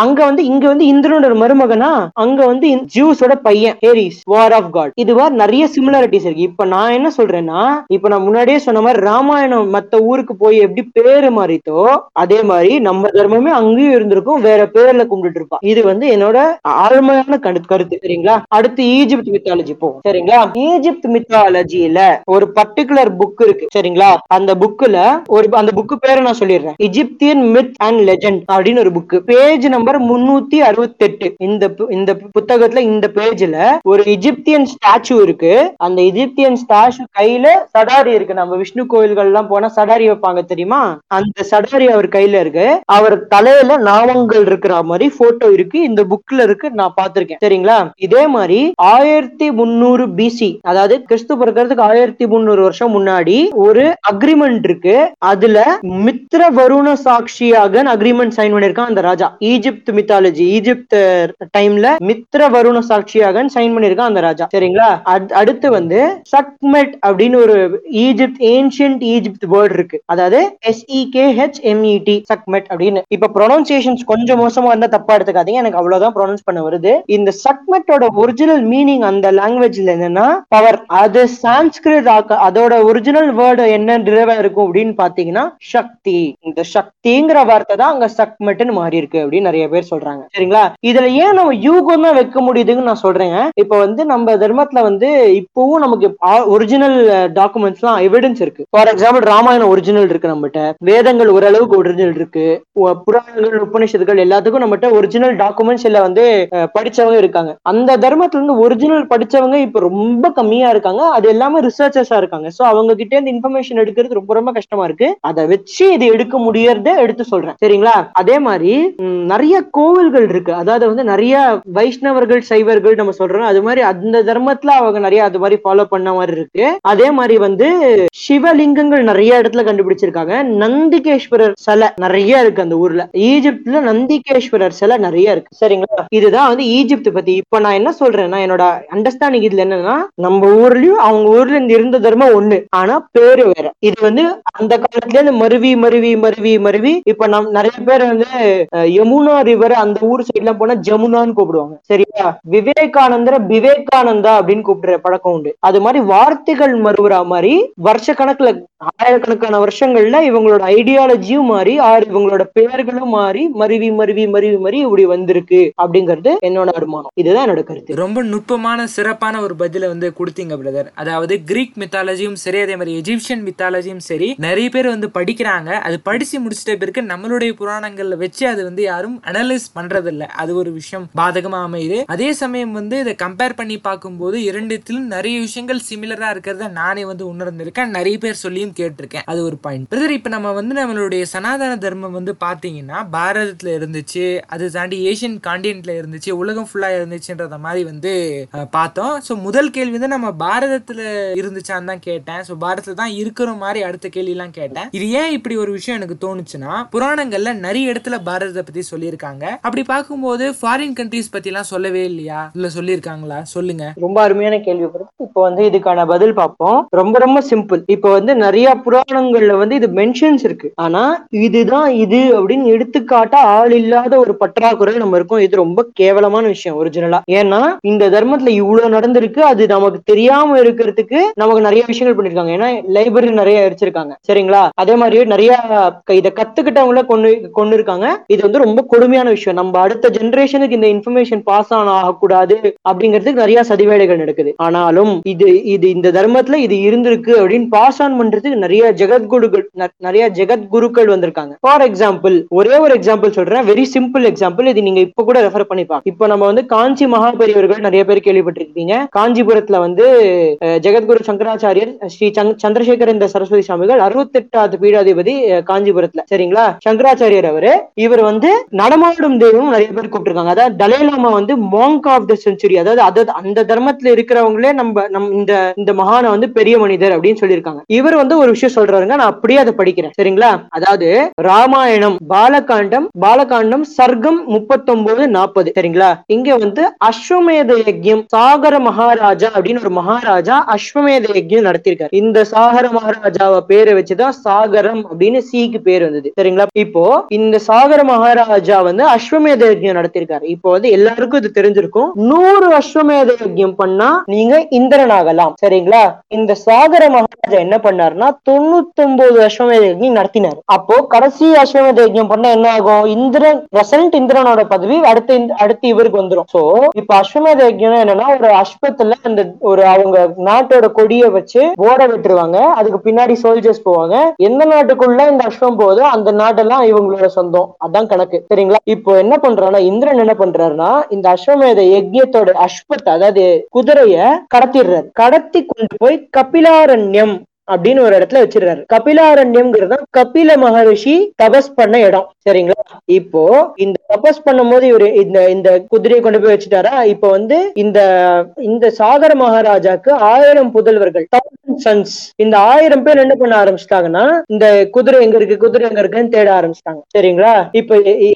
அங்க வந்து இங்க வந்து இந்திரனோட மருமகனா அங்க வந்து இந்த ஜூஸோட பையன் ஹேரிஸ் வார் ஆஃப் காட் இதுவா நிறைய சிமிலாரிட்டிஸ் இருக்கு. இப்ப நான் என்ன சொல்றேன்னா இப்ப நான் முன்னாடியே சொன்ன மாதிரி ராமாயணம் மத்த ஊருக்கு போய் எப்படி பேரு மாறித்தோ அதே மாதிரி நம்ம தர்மமே அங்கேயும் இருந்திருக்கும் வேற பேர்ல கும்பிட்டு இருப்போம் இது வந்து என்னோட ஆழ்மையான கரு- கருத்து சரிங்களா? அடுத்து ஈஜிப்ட் மித்தாலஜி போ சரிங்களா? ஈஜிப்ட் மித்தாலஜியில ஒரு பர்டிகுலர் புக் இருக்கு சரிங்களா? அந்த புக்ல ஒரு அந்த புக் பேரை நான் சொல்லிடுறேன். இஜிப்தியன் மித் அண்ட் லெஜண்ட் அப்படின்னு ஒரு புக் பேஜ் நம்பர் முன்னூத்தி அறுபத்தி எட்டு இந்த பு- இந்த புத்தகத்துல இந்த பேஜ்ல ஒரு இஜிப்தியன் ஸ்டாச்சு இருக்கு. அந்த இஜிப்தியன் ஸ்டாச்சு கையில சடாரி இருக்கு. நம்ம விஷ்ணு கோயில்கள் எல்லாம் போனா சடாரி வைப்பாங்க தெரியுமா? அந்த சடாரி அவர் கையில இருக்கு. அவர் தலையில நாமங்கள் இருக்கிற மாதிரி போட்டோ இருக்கு. இந்த புக்ல இருக்கு. நான் பார்த்திருக்கேன். சரிங்களா? இதே மாதிரி ஆயிரத்தி முன்னூறு பிசி அதாவது கிறிஸ்து பிறக்கிறதுக்கு ஆயிரத்தி முன்னூறு வருஷம் முன்னாடி ஒரு அக்ரிமெண்ட் இருக்கு. அதுல மித்ர வருண சாட்சியாக அக்ரிமெண்ட் சைன் பண்ணிருக்கான் அந்த ராஜா. ஈஜிப்த் மித்தாலஜி ஈஜிப்த் டைம்ல மித்ர வருண சாட்சியாக சைன் பண்ணிருக்கான் அந்த ராஜா. சரிங்களா? அடுத்து வந்து சக்மெட் அப்படின்னு ஒரு ஈஜிப்த் ஏன்ஷியன்ட் ஈஜிப்த் வேர்ட் இருக்கு. அதாவது எஸ்இகே ஹெச் எம்இடி சக்மெட் அப்படின்னு. இப்ப ப்ரொனன்சியேஷன்ஸ் கொஞ்சம் மோசமா இருந்தா தப்பா எடுத்துக்காதீங்க. எனக்கு அவ்வளவுதான் ப்ரொனவுன்ஸ் பண்ண வருது. இந்த சக்மெட்டோட ஒரிஜினல் மீனிங் அந்த லாங்குவேஜ்ல என்னன்னா பவர் அது சான்ஸ்கிரிட் ஆக்க அதோட ஒரிஜினல் வேர்டு என்ன டிரைவா இருக்கும் அப்படின்னு பாத்தீங்கன்னா சக்தி. இந்த சக்திங்கிற வார்த்தை தான் அங்க சக்மெட்னு மாறி இருக்கு அப்படின்னு நிறைய பேர் சொல்றாங்க. சரிங்களா? இதுல ஏன் நம்ம யூகம் தான் வைக்க முடியுதுன்னு நான் சொல்றேங்க. இப்ப வந்து நம்ம தர்மத்துல வந்து இப்பவும் நமக்கு ஒரிஜினல் டாக்குமெண்ட்ஸ் எல்லாம் எவிடன்ஸ் இருக்கு. ஃபார் எக்ஸாம்பிள் ராமாயணம் ஒரிஜினல் இருக்கு நம்மகிட்ட. வேதங்கள் ஓரளவுக்கு ஒரிஜினல் இருக்கு. புராணங்கள் உபநிஷத்துகள் எல்லாத்துக்கும் நம்மகிட்ட ஒரிஜினல் டாக்குமெண்ட்ஸ் இல்ல வந்து படிச்சவங்க இருக்காங்க. அந்த தர்மத்துல இருந்து ஒரிஜினல் படிச்சவங்க இப்ப ரொம்ப கம்மியா இருக்காங்க. அது எல்லாமே ரிசர்ச்சர்ஸா இருக்காங்க. சோ அவங்க கிட்ட இருந்து இன்ஃபர்மேஷன் எடுக்கிறது ரொம்ப ரொம்ப கஷ்டமா இருக்கு. அதை வச்சு இது எடுக்க முடியறத எடுத்து சொல்றேன். சரிங்களா? அதே மாதிரி நிறைய கோவில்கள் இருக்கு. அதாவது வந்து நிறைய வைஷ்ணவர்கள் சைவர்கள் நம்ம சொல்றோம். அது மாதிரி அந்த தர்மத்துல அவங்க நிறைய அது மாதிரி ஃபாலோ பண்ண மாதிரி இருக்கு. அதே மாதிரி வந்து சிவலிங்கங்கள் நிறைய இடத்துல கண்டுபிடிச்சிருக்காங்க. நந்திகேஸ்வரர் சிலை நிறைய இருக்கு அந்த ஊர்ல. ஈஜிப்ட்ல நந்திகேஸ்வரர் சிலை நிறைய இருக்கு. சரிங்களா? இதுதான் வந்து ஈஜிப்ட் பத்தி. இப்ப நான் என்ன சொல்றேன்னா என்னோட அண்டர்ஸ்டாண்டிங் இதுல என்னன்னா நம்ம ஊர்லயும் அவங்க ஊர்ல இருந்து இருந்த தர்மம் ஒண்ணு. ஆனா பேரு வேற. இது வந்து அந்த காலத்துல இருந்து மருவி மருவி மருவி மருவி. இப்ப நம் நிறைய பேர் வந்து யமுனா ரிவர் அந்த ஊர் சைடு எல்லாம் போனா ஜமுனான்னு கூப்பிடுவாங்க. சரியா? விவேகானந்தர விவேகானந்தா அப்படின்னு கூப்பிடுற பழக்கம் உண்டு. அது மாதிரி வார்த்தைகள் மறுவுற மாதிரி வருஷ கணக்குல ஆயிரக்கணக்கான வருஷங்கள்ல இவங்களோட ஐடியாலஜி ஐடியாலஜியும் மாறி ஆர் இவங்களோட பெயர்களும் மாறி மருவி மருவி மருவி மறி இப்படி வந்திருக்கு அப்படிங்கிறது என்னோட அனுமானம். இதுதான் என்னோட கருத்து. ரொம்ப நுட்பமான சிறப்பான ஒரு பதில வந்து கொடுத்தீங்க பிரதர். அதாவது கிரீக் மித்தாலஜியும் சரி அதே மாதிரி எஜிப்சியன் மித்தாலஜியும் சரி நிறைய பேர் வந்து படிக்கிறாங்க. அது படிச்சு முடிச்சிட்ட பிறகு நம்மளுடைய புராணங்கள்ல வச்சு அது வந்து யாரும் அனலைஸ் பண்றது இல்ல அது ஒரு விஷயம் பாதகமா அமையுது. அதே சமயம் வந்து இதை கம்பேர் பண்ணி பார்க்கும்போது இரண்டுத்திலும் நிறைய விஷயங்கள் சிமிலரா இருக்கிறத நானே வந்து உணர்ந்திருக்கேன். நிறைய பேர் சொல்லியும் கேட்டிருக்கேன். அது ஒரு பாயிண்ட் பிரதர் இப்ப நம்ம வந்து நம்மளுடைய சனாதன தர்மம் வந்து பார்த்தீங்கன்னா பாரதத்தில் இருந்துச்சு அது தாண்டி ஏஷியன் காண்டினென்ட்ல இருந்துச்சு உலகம் ஃபுல்லாக இருந்துச்சுன்றத மாதிரி வந்து பார்த்தோம். ஸோ முதல் கேள்வி வந்து நம்ம பாரதத்தில் இருந்துச்சான்னு தான் கேட்டேன். ஸோ பாரதத்தில் தான் இருக்கிற மாதிரி அடுத்த கேள்விலாம் கேட்டேன். இது ஏன் இப்படி ஒரு விஷயம் எனக்கு தோணுச்சுன்னா புராணங்கள்ல நிறைய இடத்துல பாரதத்தை பத்தி சொல்லியிருக்காங்க. அப்படி பார்க்கும்போது ஃபாரின் கண்ட்ரீஸ் பத்தி எல்லாம் சொல்லவே இல்லையா? இல்ல சொல்லியிருக்காங்களா? சொல்லுங்க. ரொம்ப அருமையான கேள்வி. இப்போ வந்து இதுக்கான பதில் பார்ப்போம். ரொம்ப ரொம்ப சிம்பிள் இப்போ வந்து நிறைய புராணங்கள்ல வந்து இது மென்ஷன்ஸ் இருக்கு. ஆனா இதுதான் இது அப்படின்னு எடுத்துக்காட்ட ஆள் இல்லாத ஒரு பற்றாக்குறை நம்ம இருக்கும். இது ரொம்ப கேவலமான விஷயம் ஒரிஜினலா ஏன்னா இந்த தர்மத்துல இவ்வளவு நடந்திருக்கு அது நமக்கு தெரியாம இருக்கிறதுக்கு நமக்கு நிறைய விஷயங்கள் பண்ணிருக்காங்க. ஏன்னா லைப்ரரி நிறைய வச்சிருக்காங்க சரிங்களா? அதே மாதிரி நிறைய இதை கத்துக்கிட்டவங்கள கொண்டு கொண்டு இருக்காங்க இது வந்து ரொம்ப கொடுமையான விஷயம். நம்ம அடுத்த ஜெனரேஷனுக்கு இந்த இன்ஃபர்மேஷன் பாஸ் ஆன் ஆகக்கூடாது அப்படிங்கிறதுக்கு நிறைய சதிவேலைகள் நடக்குது. ஆனாலும் இது இது இந்த தர்மத்துல இது இருந்திருக்கு அப்படின்னு பாஸ் ஆன் பண்றதுக்கு நிறைய ஜெகத்குருகள் நிறைய ஜெகத்குரு குழுக்கள் வந்திருக்காங்க. ஃபார் எக்ஸாம்பிள் ஒரே ஒரு எக்ஸாம்பிள் சொல்றேன். வெரி சிம்பிள் எக்ஸாம்பிள் இது நீங்க இப்ப கூட ரெஃபர் பண்ணி பாக்க இப்ப நம்ம வந்து காஞ்சி மகாபெரியவர்கள் நிறைய பேர் கேள்விப்பட்டிருக்கீங்க. காஞ்சிபுரத்துல வந்து ஜெகத்குரு சங்கராச்சாரியர் ஸ்ரீ சந்த்- சந்திரசேகர இந்த சரஸ்வதி சுவாமிகள் அறுபத்தெட்டாவது பீடாதிபதி காஞ்சிபுரத்துல. சரிங்களா? சங்கராச்சாரியர் அவரு. இவர் வந்து நடமாடும் தெய்வம் நிறைய பேர் கூப்பிட்டிருக்காங்க. அதாவது டலேலாமா வந்து மாங்க் ஆஃப் த செஞ்சுரி அதாவது அதாவது அந்த தர்மத்துல இருக்கிறவங்களே நம்ம நம் இந்த இந்த மகான வந்து பெரிய மனிதர் அப்படின்னு சொல்லியிருக்காங்க. இவர் வந்து ஒரு விஷயம் சொல்றாருங்க. நான் அப்படியே அதை படிக்கிறேன். சரிங்களா? அதாவது ராமாயணம் பாலகாண்டம் பாலகாண்டம் சர்க்கம் முப்பத்தொன்பது நாற்பது சரிங்களா? இங்க வந்து அஸ்வமேத யஜ்யம் சாகர மகாராஜா அப்படின்னு ஒரு மகாராஜா அஸ்வமேத யஜ்யம் நடத்தியிருக்காரு. இந்த சாகர மகாராஜாவை பேரை வச்சுதான் சாகரம் அப்படின்னு சீக்கு பேர் வந்தது. சரிங்களா? இப்போ இந்த சாகர மகாராஜா வந்து அஸ்வமேத யஜ்யம் நடத்திருக்காரு இப்போ வந்து எல்லாருக்கும் இது தெரிஞ்சிருக்கும். நூறு அஸ்வமேத யஜ்யம் பண்ணா நீங்க இந்திரன் ஆகலாம் சரிங்களா? இந்த சாகர மகாராஜா என்ன பண்ணாருன்னா தொண்ணூத்தி ஒன்பது அஸ்வமேத யஜ்யம் நடத்தினார். அப்போ கடைசி அஸ்வமேத யஜ்யம் பண்ணா என்ன ஆகும்? இந்திரன் பிரசன்ட் இந்திரனோட பதவி அடுத்து அடுத்து இவருக்கு வந்துரும். சோ இப்ப அஸ்வமேத யஜ்யம் என்னன்னா ஒரு அஸ்வத்துல அந்த ஒரு அவங்க நாட்டோட கொடியை வச்சு ஓட விட்டுருவாங்க. அதுக்கு பின்னாடி சோல்ஜர்ஸ் போவாங்க. எந்த நாட்டுக்குள்ள இந்த அஸ்வம் போதோ அந்த நாட்டெல்லாம் இவங்களோட சொந்தம். அதான் கணக்கு. சரிங்களா? இப்போ என்ன பண்றான்னா இந்திரன் என்ன பண்றாருன்னா இந்த அஸ்வமேத யஜ்யத்தோட அஸ்வத்தை அதாவது குதிரைய கடத்திடுறாரு. கடத்தி கொண்டு போய் கபிலாரண்யம் அப்படின்னு ஒரு இடத்துல வச்சிருக்காரு கபிலாரண்யம்ங்கிறது தான் கபில மகரிஷி தபஸ் பண்ண இடம். சரிங்களா? இப்போ இந்த தபஸ் பண்ணும்போது இவரு இந்த இந்த குதிரையை கொண்டு போய் வச்சுட்டாரா? இப்போ வந்து இந்த இந்த சாகர மகாராஜாக்கு ஆயிரம் புதல்வர்கள் சன்ஸ் இந்த ஆயிரம் பேர் என்ன பண்ண ஆரம்பிச்சிட்டாங்கன்னா இந்த குதிரை எங்க இருக்கு குதிரை எங்க இருக்குன்னு தேட ஆரம்பிச்சிட்டாங்க. சரிங்களா? இப்ப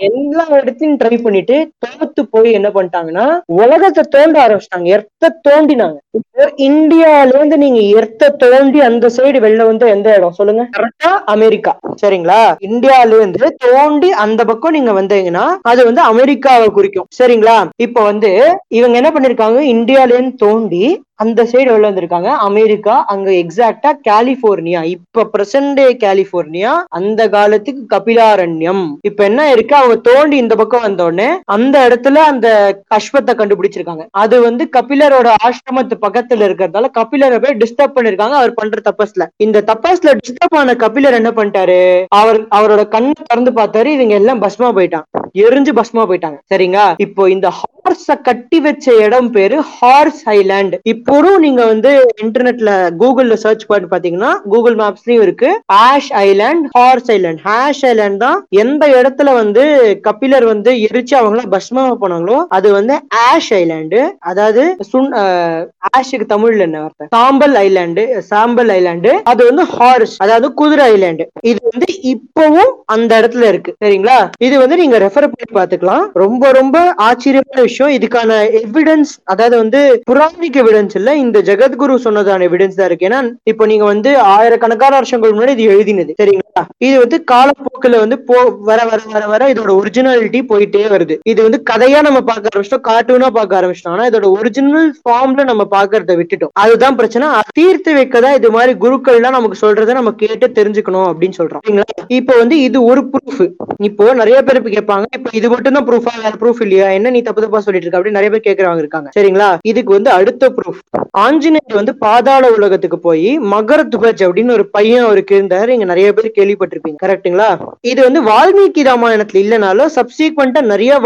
எல்லா இடத்தையும் ட்ரை பண்ணிட்டு தோத்து போய் என்ன பண்ணிட்டாங்கன்னா உலகத்தை தோண்ட ஆரம்பிச்சிட்டாங்க. எர்த்த தோண்டினாங்க. இப்போ இந்தியால இருந்து நீங்க எர்த்த தோண்டி அந்த சைடு வெளில வந்து எந்த இடம்? சொல்லுங்க. கரெக்டா அமெரிக்கா. சரிங்களா? இந்தியால இருந்து தோண்டி அந்த பக்கம் நீங்க வந்தீங்கன்னா அது வந்து அமெரிக்காவை குறிக்கும். சரிங்களா? இப்ப வந்து இவங்க என்ன பண்ணிருக்காங்க? இந்தியால இருந்து தோண்டி அந்த சைடு வெளில வந்திருக்காங்க? அமெரிக்கா அங்க எக்ஸாக்டா கலிபோர்னியா இப்ப பிரசன்ட் டே கலிபோர்னியா அந்த காலத்துக்கு கபிலாரண்யம். இப்ப என்ன இருக்கு? அவங்க தோண்டி இந்த பக்கம் வந்த உடனே அந்த இடத்துல அந்த அஸ்வத்தை கண்டுபிடிச்சிருக்காங்க. அது வந்து கபிலரோட ஆசிரமத்து பக்கத்துல இருக்கிறதால கபிலரை போய் டிஸ்டர்ப் பண்ணிருக்காங்க. அவர் பண்ற தப்பஸ்ல இந்த தப்பஸ்ல டிஸ்டர்ப் ஆன கபிலர் என்ன பண்ணிட்டாரு? அவர் அவரோட கண்ணை திறந்து பார்த்தாரு. இவங்க எல்லாம் பஸ்மா போயிட்டாங்க. எரிஞ்சு பஸ்மா போயிட்டாங்க. சரிங்களா? இப்போ இந்த ஹார்ஸ கட்டி வச்ச இடம் பேரு ஹார்ஸ் ஐலாண்ட் இப்போதும் நீங்க வந்து இன்டர்நெட்ல கூகுள்ல சர்ச் பண்ணி பாத்தீங்கன்னா கூகுள் மேப்ஸ்லயும் இருக்கு. Ash island horse island hash island தான் எந்த இடத்துல வந்து கபிலர் வந்து எரிச்சு அவங்கள பஸ்மா போனாங்களோ அது வந்து ஆஷ் ஐலாண்டு அதாவது சுன் ஆஷுக்கு தமிழ்ல என்ன வார்த்தை? சாம்பல் ஐலாண்டு சாம்பல் ஐலாண்டு அது வந்து ஹார்ஸ் அதாவது குதிரை ஐலாண்டு இது வந்து இப்பவும் அந்த இடத்துல இருக்கு. சரிங்களா? இது வந்து நீங்க ரெஃபர் பண்ணி பாத்துக்கலாம் ரொம்ப ரொம்ப ஆச்சரியமான விஷயம். இதுக்கான எவிடன்ஸ் அதாவது வந்து புராணிக் எவிடன்ஸ் இல்ல இந்த ஜெகத்குரு சொன்னதான எவிடன்ஸ் தான் இருக்கு. ஏன்னா இப்போ நீங்க வந்து ஆயிரக்கணக்கான வருஷங்கள் முன்னாடி இது எழுதினது சரிங்களா? இது வந்து காலப்போக்குல வந்து போ வர வர வர வர இதோட ஒரிஜினாலிட்டி போயிட்டே வருது. இது வந்து கதையா நம்ம பார்க்க ஆரம்பிச்சிட்டோம் கார்ட்டூனா பார்க்க ஆரம்பிச்சிட்டோம். ஆனா இதோட ஒரிஜினல் ஃபார்ம்ல நம்ம பாக்குறத விட்டுட்டோம். அதுதான் பிரச்சனை. தீர்த்து தீர்த்து வைக்கதான் இது மாதிரி குருக்கள்லாம் நமக்கு சொல்றதை நம்ம கேட்டு தெரிஞ்சுக்கணும் அப்படின்னு சொல்றோம். சரிங்களா? இப்போ வந்து இது ஒரு ப்ரூஃப் இப்போ நிறைய பேர் கேட்பாங்க இப்போ இது மட்டும் தான் ப்ரூஃபா வேற ப்ரூஃப் இல்லையா? என்ன நீ தப்பு தப்பா சொல்லிட்டு இருக்க அப்படின்னு நிறைய பேர் கேக்குறவங்க இருக்காங்க. சரிங்களா? இதுக்கு வந்து அடுத்த ப்ரூஃப் ஆஞ்சநேயர் வந்து பாதாள உலகத்துக்கு போய் மகர துவஜ் அப்படின்னு ஒரு பையன் அவருக்கு இருந்தாரு. இங்க நிறைய பேர் கேள்விப்பட்டிருப்பீங்க கரெக்டுங்களா இது வந்து வால்மீகி ராமாயணத்துல இல்லைனாலும் சப்சீக்வெண்டா நிறைய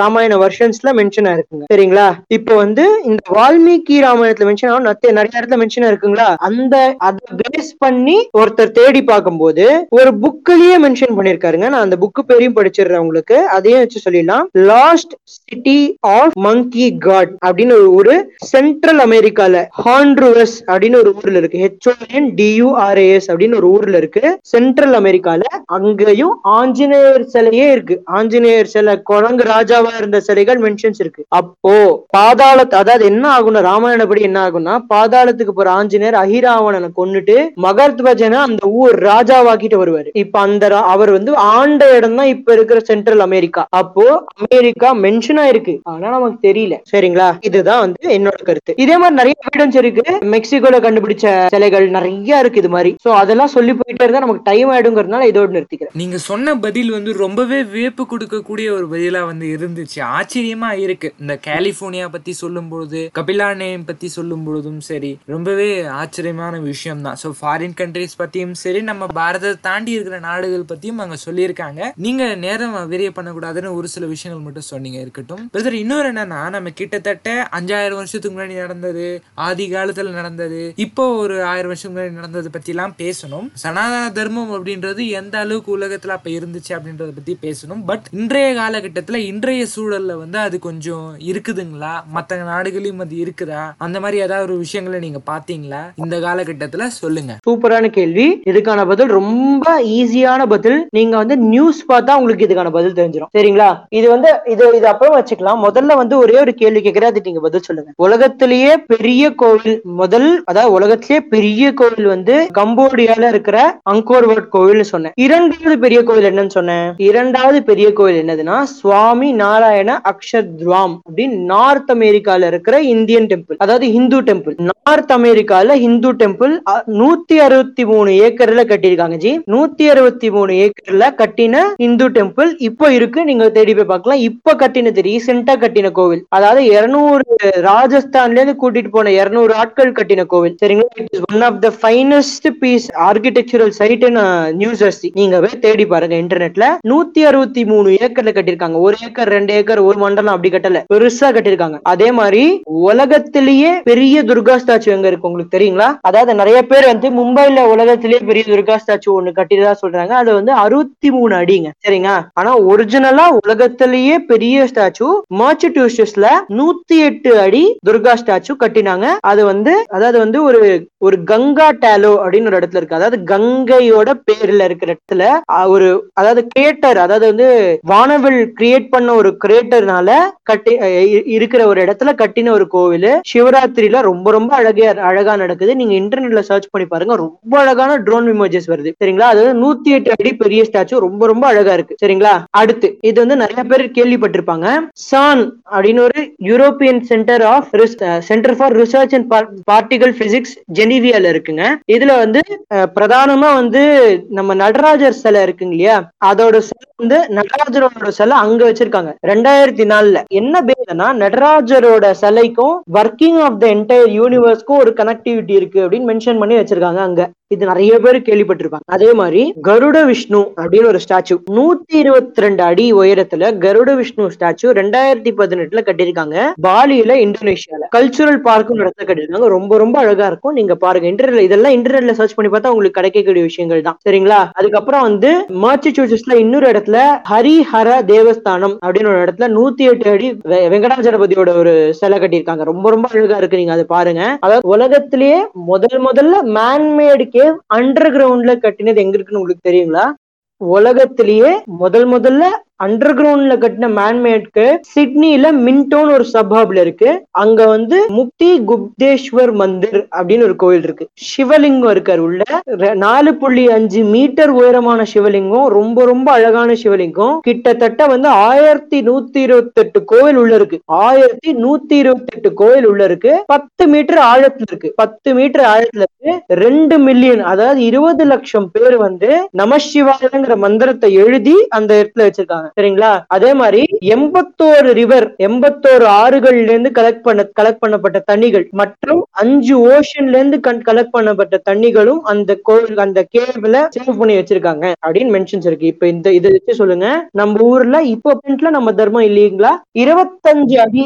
ராமாயண வருஷன்ஸ்ல மென்ஷன் ஆயிருக்குங்க. சரிங்களா? இப்போ வந்து இந்த வால்மீகி ராமாயணத்துல மென்ஷன் ஆகும் நிறைய இடத்துல மென்ஷன் இருக்குங்களா அந்த அதை பேஸ் பண்ணி ஒருத்தர் தேடி பார்க்கும்போது ஒரு புக்கிலேயே மென்ஷன் பண்ணிருக்காருங்க நான் அந்த புக்கு பேரையும் படிச்சிடுறேன் உங்களுக்கு. அதையும் வச்சு சொல்லிடலாம். Lost city of monkey god அப்படின்னு ஒரு சென்ட்ரல் அமெரிக்கால ஹாண்ட்ருவஸ் அப்படின்னு ஒரு ஊர்ல இருக்கு. ஹெச்ஓஎன் டியூஆர்ஏஎஸ் அப்படின்னு ஒரு ஊர்ல இருக்கு. சென்ட்ரல் அமெரிக்கால அங்கேயும் ஆஞ்சநேயர் சிலையே இருக்கு. ஆஞ்சநேயர் சிலை குரங்கு ராஜாவா இருந்த சிலைகள் மென்ஷன்ஸ் இருக்கு. அப்போ பாதாளத்து அதாவது என்ன ஆகும்னா ராமாயணப்படி என்ன ஆகும்னா பாதாளத்துக்கு போற ஆஞ்சநேயர் அஹிராவணனை கொண்டுட்டு மகர்த்வஜனை அந்த ஊர் ராஜாவாக்கிட்டு வருவாரு. இப்ப அந்த ரா- அவர் வந்து ஆண்ட இடம் தான் இப்ப இருக்கிற சென்ட்ரல் அமெரிக்கா அப்போ அமெரிக்கா மென்ஷன் ஆயிருக்கு. ஆனா நமக்கு தெரியல. சரிங்களா? இதுதான் வந்து என்னோட கருத்து. இதே மாதிரி நிறைய எவிடன்ஸ் இருக்கு. மெக்சிகோல கண்டுபிடிச்ச சிலைகள் நிறைய இருக்கு இது மாதிரி. சோ அதெல்லாம் சொல்லி போயிட்டே இருந்தா நமக்கு டைம் ஆயிடுங்கிறதுனால இதோட நிறுத்திக்கிறேன். நீங்க சொன்ன பதில் வந்து ரொம்பவே வியப்பு கொடுக்கக்கூடிய ஒரு பதிலா வந்து இருந்துச்சு. ஆச்சரியமா இருக்கு. இந்த கலிபோர்னியா பத்தி சொல்லும் பொழுது கபிலா நேம் பத்தி சொல்லும் பொழுதும் சரி ரொம்பவே ஆச்சரியமான விஷயம் தான் ஸோ ஃபாரின் கண்ட்ரிஸ் பத்தியும் சரி நம்ம பாரதத்தை தாண்டி இருக்கிற நாடுகள் பத்தியும் அங்க சொல்லியிருக்காங்க. நீங்க நேரம் வெறிய பண்ணக்கூடாதுன்னு ஒரு சில விஷயங்கள் மட்டும் சொன்னீங்க. இருக்கட்டும். பிரதர் இன்னொரு என்னன்னா நம்ம கிட்டத்தட்ட அஞ்சாயிரம் வருஷத்துக்கு முன்னாடி நடந்தது ஆதி காலத்துல நடந்தது இப்போ ஒரு ஆயிரம் வருஷம் முன்னாடி நடந்தது பத்தி எல்லாம் பேசணும். சனாதன தர்மம் அப்படின்றது எந்த அளவுக்கு உலகத்துல அப்ப இருந்துச்சு அப்படின்றத பத்தி பேசணும். பட் இன்றைய காலகட்டத்துல இன்றைய சூழல்ல வந்து அது கொஞ்சம் இருக்குதுங்களா? மத்த நாடுகளையும் அது இருக்குதா? அந்த மாதிரி ஏதாவது ஒரு விஷயங்களை நீங்க பாத்தீங்களா? இந்த காலகட்டத்துல சொல்லுங்க. சூப்பரான கேள்வி. இதுக்கான பதில் ரொம்ப ஈஸியான பதில். நீங்க வந்து நியூஸ் பார்த்தா உங்களுக்கு இதுக்கான பதில் தெரிஞ்சிடும் சரிங்களா? இது வந்து இது இது அப்புறம் வச்சுக்கலாம். முதல்ல வந்து ஒரே ஒரு கேள்வி கேட்கறது அதுக்கு நீங்க பதில் சொல்லுங்க. உலகத்திலேயே பெரிய கோவில் முதல் அதாவது உலகத்திலே பெரிய கோவில் வந்து கம்போடியால இருக்கிற அங்கோர்வட் கோவில் சொன்னேன். இரண்டாவது பெரிய கோவில் என்னன்னு சொன்னேன். இரண்டாவது பெரிய கோவில் என்னதுன்னா சுவாமி நாராயண அக்ஷத்வாம் அப்படின்னு நார்த் அமெரிக்கால இருக்கிற இந்தியன் டெம்பிள் அதாவது ஹிந்து டெம்பிள். நார்த் அமெரிக்கால ஹிந்து டெம்பிள் நூத்தி அறுபத்தி மூணு ஏக்கர்ல கட்டியிருக்காங்க ஜி. நூத்தி அறுபத்தி மூணு ஏக்கர்ல கட்டின இந்து டெம்பிள் இப்போ இருக்கு. நீங்க தேடி போய் பார்க்கலாம். இப்ப கட்டினது ரீசெண்டா கட்டின கோவில். அதாவது இருநூறு ராஜஸ்தான்ல இருந்து கூட்டிட்டு போன இருநூறு ஆட்கள் கட்டின கோவில். சரிங்களா? It is one of the finest piece architectural site New Jersey நீங்க போய் தேடி பாருங்க இன்டர்நெட்ல நூத்தி அறுபத்தி மூணு ஏக்கர்ல கட்டிருக்காங்க ஒரு ஏக்கர் ரெண்டு ஏக்கர் ஒரு மண்டலம் அப்படி கட்டல. பெருசா கட்டிருக்காங்க அதே மாதிரி உலகத்திலேயே பெரிய துர்கா ஸ்டாச்சு எங்க இருக்கு உங்களுக்கு தெரியுங்களா? அதாவது நிறைய பேர் வந்து மும்பைல உலகத்திலேயே பெரிய துர்கா ஸ்டாச்சு ஒண்ணு கட்டியதா சொல்றாங்க. அது வந்து அறுபத்தி மூணு அடிங்க. சரிங்க ஆனா ஒரிஜினலா உலகத்திலேயே பெரிய ஸ்டாச்சு மாச்சுட்யூசஸ்ல நூத்தி எட்டு அடி துர்கா ஸ்டாச்சு கட்டினாங்க. அது வந்து அதாவது வந்து ஒரு ஒரு கங்கா டேலோ அப்படின்னு ஒரு இடத்துல இருக்கு. அதாவது கங்கையோட பேர்ல இருக்கிற இடத்துல ஒரு அதாவது கிரியேட்டர் அதாவது வந்து வானவில் கிரியேட் பண்ண ஒரு கிரியேட்டர்னால கட்டி இருக்கிற ஒரு இடத்துல கட்டின ஒரு கோவில். சிவராத்திரியில ரொம்ப ரொம்ப அழகா அழகா நடக்குது. நீங்க இன்டர்நெட்ல சர்ச் பண்ணி பாருங்க. ரொம்ப அழகான ட்ரோன் இமேஜஸ் வருது. சரிங்களா? அது நூத்தி எட்டு அடி பெரிய ஸ்டாச்சு ரொம்ப ரொம்ப அழகா இருக்கு. சரிங்களா? அடுத்து இது வந்து நிறைய பேர் கேள்விப்பட்டிருப்பாங்க. சான் அப்படின்னு ஒரு European centre of centre for research and particle physics ஜெனீவியால இருக்குங்க. இதுல வந்து பிரதானமா வந்து நம்ம நடராஜர் சிலை இருக்குங்க இல்லையா? அதோட சிலை வந்து நடராஜரோட சிலை அங்க வச்சிருக்காங்க. ரெண்டாயிரத்தி நாலுல. என்ன பேருனா நடராஜரோட சிலைக்கும் ஒர்க்கிங் ஆஃப் த என்டையர் யூனிவர்ஸ்க்கும் ஒரு கனெக்டிவிட்டி இருக்கு அப்படின்னு மென்ஷன் பண்ணி வச்சிருக்காங்க அங்க. இது நிறைய பேர் கேள்விப்பட்டிருப்பாங்க. அதே மாதிரி கருட விஷ்ணு அப்படின்னு ஒரு ஸ்டாச்சு. நூத்தி இருபத்தி ரெண்டு அடி உயரத்துல கருட விஷ்ணு ஸ்டாச்சு ரெண்டாயிரத்தி பதினெட்டுல கட்டியிருக்காங்க. பாலியில இந்தோனேஷியால. கல்ச்சுரல் பார்க்கும் இடத்துல கட்டியிருக்காங்க. ரொம்ப ரொம்ப அழகா இருக்கும். நீங்க பாருங்க இன்டர்நெட்ல இதெல்லாம் இன்டர்நெட்ல சர்ச் பண்ணி பார்த்தா உங்களுக்கு கிடைக்கக்கூடிய விஷயங்கள் தான். சரிங்களா? அதுக்கப்புறம் வந்து மாச்சசூசஸ்ல இன்னொரு இடத்துல ஹரிஹர தேவஸ்தானம் அப்படின்னு ஒரு இடத்துல நூத்தி எட்டு அடி வெங்கடாஜலபதியோட ஒரு சிலை கட்டியிருக்காங்க. ரொம்ப ரொம்ப அழகா இருக்கு. நீங்க அதை பாருங்க. அதாவது உலகத்திலேயே முதல் முதல்ல மேன்மேடு கே கேவ் அண்டர் கிரவுண்ட்ல கட்டினது எங்க இருக்குன்னு உங்களுக்கு தெரியுங்களா? உலகத்திலேயே முதல் முதல்ல அண்டர் கிரவுண்ட்ல கட்டின மேன்மேட்க்கு சிட்னில மின்டோன் ஒரு சப்ஹப்ல இருக்கு. அங்க வந்து முக்தி குப்தேஸ்வர் மந்திர் அப்படின்னு ஒரு கோயில் இருக்கு. சிவலிங்கம் இருக்காரு உள்ள. நாலு புள்ளி அஞ்சு மீட்டர் உயரமான சிவலிங்கம் ரொம்ப ரொம்ப அழகான சிவலிங்கம். கிட்டத்தட்ட வந்து ஆயிரத்தி நூத்தி இருபத்தி எட்டு கோயில் உள்ள இருக்கு. ஆயிரத்தி நூத்தி இருபத்தி எட்டு கோயில் உள்ள இருக்கு. பத்து மீட்டர் ஆழத்துல இருக்கு. பத்து மீட்டர் ஆழத்துல இருக்கு. ரெண்டு மில்லியன் அதாவது இருபது லட்சம் பேர் வந்து நமசிவாயங்கிற மந்திரத்தை எழுதி அந்த இடத்துல வச்சிருக்காங்க. சரிங்களா? அதே மாதிரி எண்பத்தோரு ரிவர் எண்பத்தோரு ஆறுகள்ல இருந்து கலெக்ட் பண்ண கலெக்ட் பண்ணப்பட்ட தண்ணிகள் மற்றும் அஞ்சு ஓஷன்ல இருந்து கலெக்ட் பண்ணப்பட்ட தண்ணிகளும் அந்த கோவில் அந்த கேவ்ல சேவ் பண்ணி வச்சிருக்காங்க அப்படின்னு மென்ஷன்ஸ் இருக்கு. இப்ப இந்த இதை வச்சு சொல்லுங்க. நம்ம ஊர்ல இப்போ பிரிண்ட்ல நம்ம தர்மம் இல்லீங்களா? இருபத்தஞ்சு அடி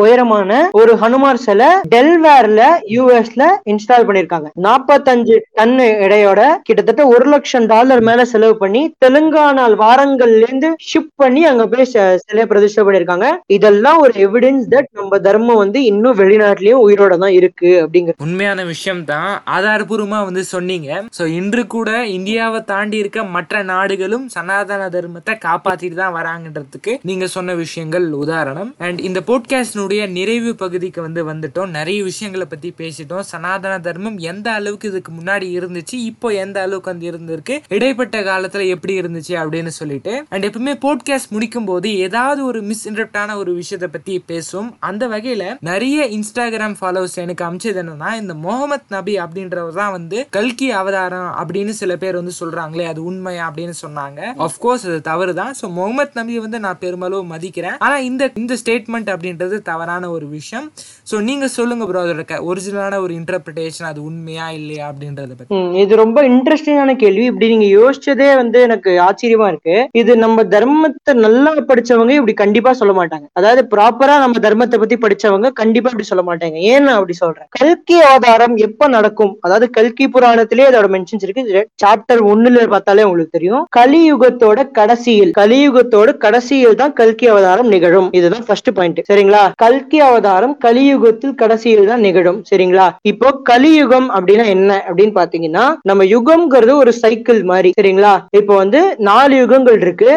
உயரமான ஒரு ஹனுமார் சிலை டெல்வேர்ல யூஎஸ்ல இன்ஸ்டால் பண்ணிருக்காங்க நாற்பத்தஞ்சு டன் எடையோட கிட்டத்தட்ட ஒரு லட்சம் டாலர் மேல செலவு பண்ணி தெலுங்கானா வாரங்கள்ல இருந்து ஷிப் பண்ணி அங்க போய் ச- சிலையை பிரதிஷ்டை பண்ணிருக்காங்க இதெல்லாம் ஒரு எவிடன்ஸ் தட் நம்ம தர்மம் வந்து இன்னும் வெளிநாட்டிலயும் உயிரோட தான் இருக்கு அப்படிங்கிற உண்மையான விஷயம் தான். ஆதாரபூர்வமா வந்து சொன்னீங்க. சோ இன்று கூட இந்தியாவை தாண்டி இருக்க மற்ற நாடுகளும் சனாதன தர்மத்தை காப்பாத்திட்டு தான் வராங்கன்றதுக்கு நீங்க சொன்ன விஷயங்கள் உதாரணம். அண்ட் இந்த போட்காஸ்டினுடைய நிறைவு பகுதிக்கு வந்து வந்துட்டோம். நிறைய விஷயங்களை பத்தி பேசிட்டோம். சனாதன தர்மம் எந்த அளவுக்கு இதுக்கு முன்னாடி இருந்துச்சு இப்போ எந்த அளவுக்கு வந்து இருந்திருக்கு இடைப்பட்ட காலத்துல எப்படி இருந்துச்சு அப்படின்னு சொல்லிட்டு. அண்ட் எப்பவுமே போட்காஸ்ட் முடிக்கும் போது ஏதாவது ஒரு மிஸ் இன்டரப்டான ஒரு விஷயத்தை பத்தி பேசும் அந்த வகையில நிறைய இன்ஸ்டாகிராம் ஃபாலோவர்ஸ் எனக்கு அமைச்சது என்னன்னா இந்த முகமது நபி அப்படின்றவர் தான் வந்து கல்கி அவதாரம் அப்படின்னு சில பேர் வந்து சொல்றாங்களே அது உண்மையா அப்படின்னு சொன்னாங்க. அப்கோர்ஸ் அது தவறு தான் ஸோ முகமது நபியை வந்து நான் பெருமளவு மதிக்கிறேன். ஆனா இந்த இந்த ஸ்டேட்மெண்ட் அப்படின்றது தவறான ஒரு விஷயம். ஸோ நீங்க சொல்லுங்க ப்ரோ அதோட ஒரிஜினலான ஒரு இன்டர்பிரிட்டேஷன் அது உண்மையா இல்லையா அப்படின்றத பத்தி. இது ரொம்ப இன்ட்ரெஸ்டிங்கான கேள்வி. இப்படி நீங்க யோசிச்சதே வந்து எனக்கு ஆச்சரியமா இருக்கு. இது நம்ம தர்ம தர்மத்தை நல்லா படிச்சவங்க இப்படி கண்டிப்பா சொல்ல மாட்டாங்க. அதாவது ப்ராப்பரா நம்ம தர்மத்தை பத்தி படிச்சவங்க கண்டிப்பா இப்படி சொல்ல மாட்டாங்க. ஏன் நான் அப்படி சொல்றேன்? கல்கி அவதாரம் எப்ப நடக்கும்? அதாவது கல்கி புராணத்திலே அதோட மென்ஷன்ஸ் இருக்கு. சாப்டர் ஒண்ணுல பார்த்தாலே உங்களுக்கு தெரியும். கலியுகத்தோட கடைசியில் கலியுகத்தோட கடைசியில் தான் கல்கி அவதாரம் நிகழும். இதுதான் ஃபர்ஸ்ட் பாயிண்ட் சரிங்களா? கல்கி அவதாரம் கலியுகத்தில் கடைசியில் தான் நிகழும். சரிங்களா? இப்போ கலியுகம் அப்படின்னா என்ன அப்படின்னு பாத்தீங்கன்னா நம்ம யுகம்ங்கிறது ஒரு சைக்கிள் மாதிரி. சரிங்களா? இப்போ வந்து நாலு யுகங்கள் இருக்கு.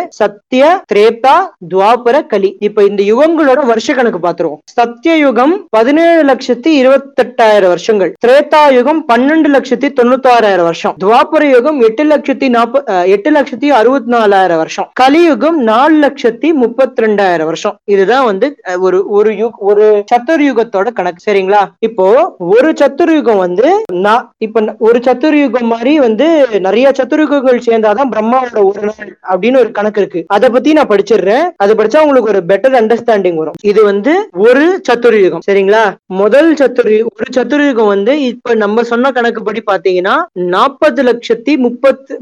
சத்திய திரேதா துவாபர கலி. இப்ப இந்த யுகங்களோட வருஷ கணக்கு பாத்துருவோம். சத்திய யுகம் பதினேழு லட்சத்தி இருபத்தெட்டாயிரம் வருஷங்கள். திரேதா யுகம் பன்னெண்டு லட்சத்தி தொண்ணூத்தாறாயிரம் வருஷம். துவாபர யுகம் எட்டு லட்சத்தி நாற்ப எட்டு லட்சத்தி அறுபத்தி நாலாயிரம் வருஷம் கலியுகம் நாலு லட்சத்தி முப்பத்தி ரெண்டாயிரம் வருஷம். இதுதான் வந்து ஒரு ஒரு யுக் ஒரு சத்துர்யுகத்தோட கணக்கு. சரிங்களா? இப்போ ஒரு சத்துர்யுகம் வந்து நான் இப்ப ஒரு சத்துர்யுகம் மாதிரி வந்து நிறைய சத்துர்யுகங்கள் சேர்ந்தாதான் பிரம்மாவோட ஒரு நாள் அப்படின்னு ஒரு கணக்கு இருக்கு. அதை பத்தி நான் படிச்சிடுறேன். அது படிச்சா உங்களுக்கு ஒரு பெட்டர் அண்டர்ஸ்டாண்டிங் வரும். இது வந்து ஒரு சத்துர்யுகம். சரிங்களா? முதல் சத்துரு ஒரு சத்துர்யுகம் வந்து இப்ப நம்ம சொன்ன கணக்கு படி பாத்தீங்கன்னா நாற்பது லட்சத்தி முப்பத்து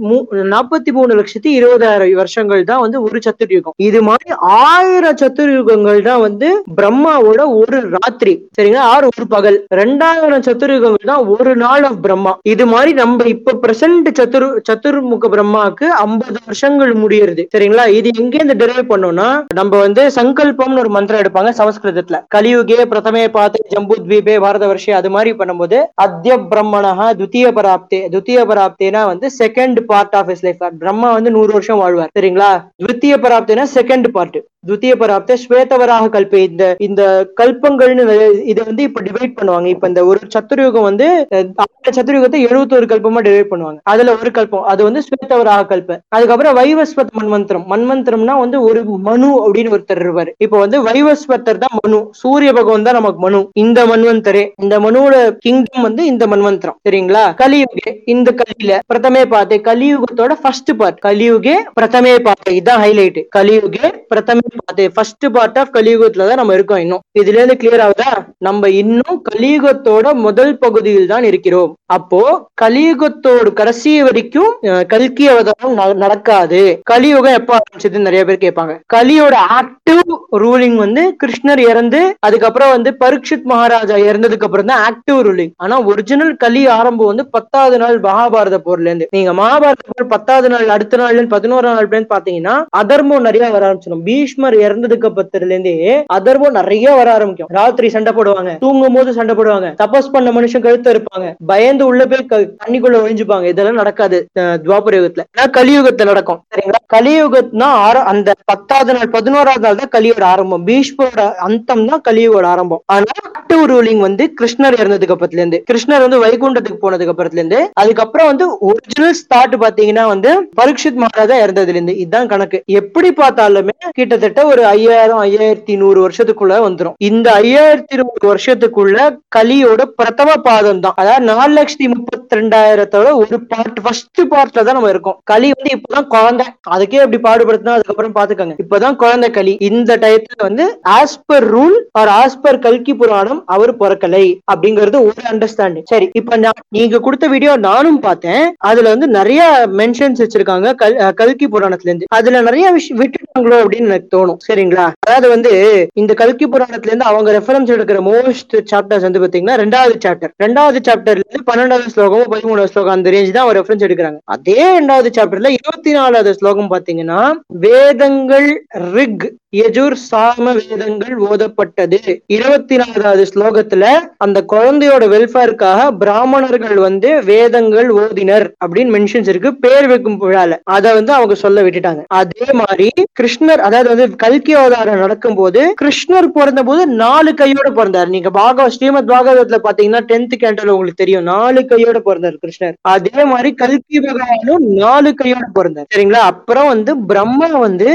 நாற்பத்தி மூணு லட்சத்தி இருபதாயிரம் வருஷங்கள் தான் வந்து ஒரு சத்துர்யுகம். இது மாதிரி ஆயிரம் சத்துர்யுகங்கள் தான் வந்து பிரம்மாவோட ஒரு ராத்திரி. சரிங்களா? ஆறு ஒரு பகல். ரெண்டாயிரம் சத்துர்யுகங்கள் தான் ஒரு நாள் ஆஃப் பிரம்மா. இது மாதிரி நம்ம இப்ப பிரசன்ட் சத்துரு சத்துர்முக பிரம்மாக்கு ஐம்பது வருஷங்கள் முடியறது. சரிங்களா? இது எங்க இருந்து டெரைவ் பண்ணோம்னா நம்ம வந்து சங்கல்பம்னு ஒரு மந்திரம் எடுப்பாங்க சமஸ்கிருதத்துல. கலியுகே பிரதமே பார்த்து ஜம்பு த்வீபே பாரத வருஷே அது மாதிரி பண்ணும்போது அத்திய பிரம்மணஹா துத்திய பராப்தே துத்திய பராப்தேனா வந்து second part of is life Brahma வந்து நூறு வருஷம் வாழ்வார். சரிங்களா? துத்திய பராப்தேனா செகண்ட் பார்ட் துத்திய பராப்த ஸ்வேதவராக கல்பே இந்த இந்த கல்பங்கள்னு இதை வந்து இப்ப டிவைட் பண்ணுவாங்க. இப்ப இந்த ஒரு சத்துருயுகம் வந்து அஹ், சத்துருயுகத்தை எழுபத்தோரு கல்பமா டிவைட் பண்ணுவாங்க. அதுல ஒரு கல்பம். அது வந்து ஸ்வேதவராக கல்ப அதுக்கப்புறம் வைவஸ்வத் மன்மந்திரம். மன்மந்திரம்னா வந்து ஒரு மனு அப்படின்னு ஒருத்தர் இருப்பாரு. இப்போ வந்து வைவஸ்வத்தர் தான் மனு. சூரிய பகவான் தான் நமக்கு மனு. இந்த மன்வந்தரே இந்த மனுவோட கிங்டம் வந்து இந்த மன்வந்திரம் சரிங்களா? கலியுகே. இந்த கலியில பிரதமே பாத்தே கலியுகத்தோட ஃபர்ஸ்ட் பார்ட் கலியுகே பிரதமே பாத்தே இதான் ஹைலைட் கலியுகே பிரதமே அது ஃபர்ஸ்ட் பார்ட் ஆஃப் கலியுகத்துல தான் நம்ம இருக்கோம் இன்னும். இதுல இருந்து கிளியர் ஆகுதா? நம்ம இன்னும் கலியுகத்தோட முதல் பகுதியில் தான் இருக்கிறோம். அப்போ கலியுகத்தோட கடைசி வரைக்கும் கல்கி அவதாரம் நடக்காது. கலியுகம் எப்ப ஆரம்பிச்சதுன்னு நிறைய பேர் கேட்பாங்க. கலியோட ஆக்டிவ் ரூலிங் வந்து கிருஷ்ணர் இறந்து அதுக்கப்புறம் வந்து பரீட்சித் மகாராஜா இறந்ததுக்கு அப்புறம் தான் ஆக்டிவ் ரூலிங் ஆனா ஒரிஜினல் கலி ஆரம்பம் வந்து பத்தாவது நாள் மகாபாரத போர்ல இருந்து நீங்க மகாபாரத போர் பத்தாவது நாள் அடுத்த நாள்ல பதினோரு நாள் பாத்தீங்கன்னா அதர்மம் நிறைய வர ஆரம்பிச்சிடும். பீஷ்ம ராஜ்குமார் இறந்ததுக்கு அப்புறத்துல இருந்தே அதர்மம் நிறைய வர ஆரம்பிக்கும். ராத்திரி சண்டை போடுவாங்க தூங்கும் போது சண்டை போடுவாங்க தபஸ் பண்ண மனுஷன் கழுத்து இருப்பாங்க பயந்து உள்ள போய் தண்ணிக்குள்ள ஒழிஞ்சுப்பாங்க. இதெல்லாம் நடக்காது துவாபர யுகத்துல ஆனா கலியுகத்துல நடக்கும். சரிங்களா? கலியுகத்னா அந்த பத்தாவது நாள் பதினோராவது நாள் தான் கலியோட ஆரம்பம். பீஷ்மோட அந்தம் தான் கலியுகோட ஆரம்பம். ஆனா ஆக்டிவ் ரூலிங் வந்து கிருஷ்ணர் இறந்ததுக்கு அப்புறத்துல இருந்து கிருஷ்ணர் வந்து வைகுண்டத்துக்கு போனதுக்கு அப்புறத்துல இருந்து அதுக்கப்புறம் வந்து ஒரிஜினல் ஸ்டார்ட் பாத்தீங்கன்னா வந்து பரீட்சித் மகாராஜா இறந்ததுல இருந்து இதுதான் கணக்கு. எப்படி பார்த்தாலுமே கிட்டத்தட்ட கிட்டத்தட்ட ஒரு ஐயாயிரம் ஐயாயிரத்தி நூறு வருஷத்துக்குள்ள வந்துரும். இந்த ஐயாயிரத்தி நூறு வருஷத்துக்குள்ள கலியோட பிரதம பாதம் தான். அதாவது நாலு லட்சத்தி முப்பத்தி ரெண்டாயிரத்தோட ஒரு பார்ட் ஃபர்ஸ்ட் பார்ட்ல தான் நம்ம இருக்கோம். களி வந்து இப்பதான் குழந்தை. அதுக்கே அப்படி பாடுபடுத்தினா அதுக்கப்புறம் பாத்துக்கோங்க. இப்பதான் குழந்தை களி இந்த டயத்துல வந்து as per rule or as per கல்கி புராணம் அவர் பிறக்கலை அப்படிங்கறது ஒரு அண்டர்ஸ்டாண்டிங் சரி இப்ப நான் நீங்க கொடுத்த வீடியோ நானும் பார்த்தேன். அதுல வந்து நிறைய மென்ஷன்ஸ் வச்சிருக்காங்க. கல் கல்கி புராணத்துல இருந்து அதுல நிறைய விஷயம் விட்டுட்டாங்களோ அப்படின்னு எனக்கு தோணும். சரிங்களா? அதாவது வந்து இந்த கல்கி புராணத்துல இருந்து அவங்க ரெஃபரன்ஸ் எடுக்கிற மோஸ்ட் சாப்டர்ஸ் வந்து பாத்தீங்கன்னா ரெண்டாவது சாப்டர் ரெண்டாவது சாப்டர்ல இருந்து பன்னெண்டாவது ஸ்லோகம் பதிமூணாவது ஸ்லோகம் அந்த ரேஞ்ச் தான் அவர் ரெஃபரன்ஸ் எடுக்கிறாங்க. அதே ரெண்டாவது சாப்டர்ல இருபத்தி நாலாவது ஸ்லோகம் பாத்தீங்கன்னா வேதங்கள் ரிக் யஜுர் சாம வேதங்கள் ஓதப்பட்டது. இருபத்தி நாலாவது ஸ்லோகத்துல அந்த குழந்தையோட வெல்ஃபேருக்காக பிராமணர்கள் வந்து வேதங்கள் ஓதினர் அப்படின்னு மென்ஷன்ஸ் இருக்கு. பேர் வைக்கும் விழால. அத வந்து அவங்க சொல்ல விட்டுட்டாங்க. அதே மாதிரி கிருஷ்ணர் அதாவது வந்து கல்கி அவதாரம் நடக்கும் போது கிருஷ்ணர் பிறந்த போது நாலு கையோட பிறந்தார். நீங்க பாகவ ஸ்ரீமத் பாகவதத்துல பாத்தீங்கன்னா டென்த் கேண்டல் உங்களுக்கு தெரியும். நாலு கையோட பிறந்தார் கிருஷ்ணர். அதே மாதிரி கல்கி பகவானும் நாலு கையோட பிறந்தார். சரிங்களா? அப்புறம் வந்து பிரம்மா வந்து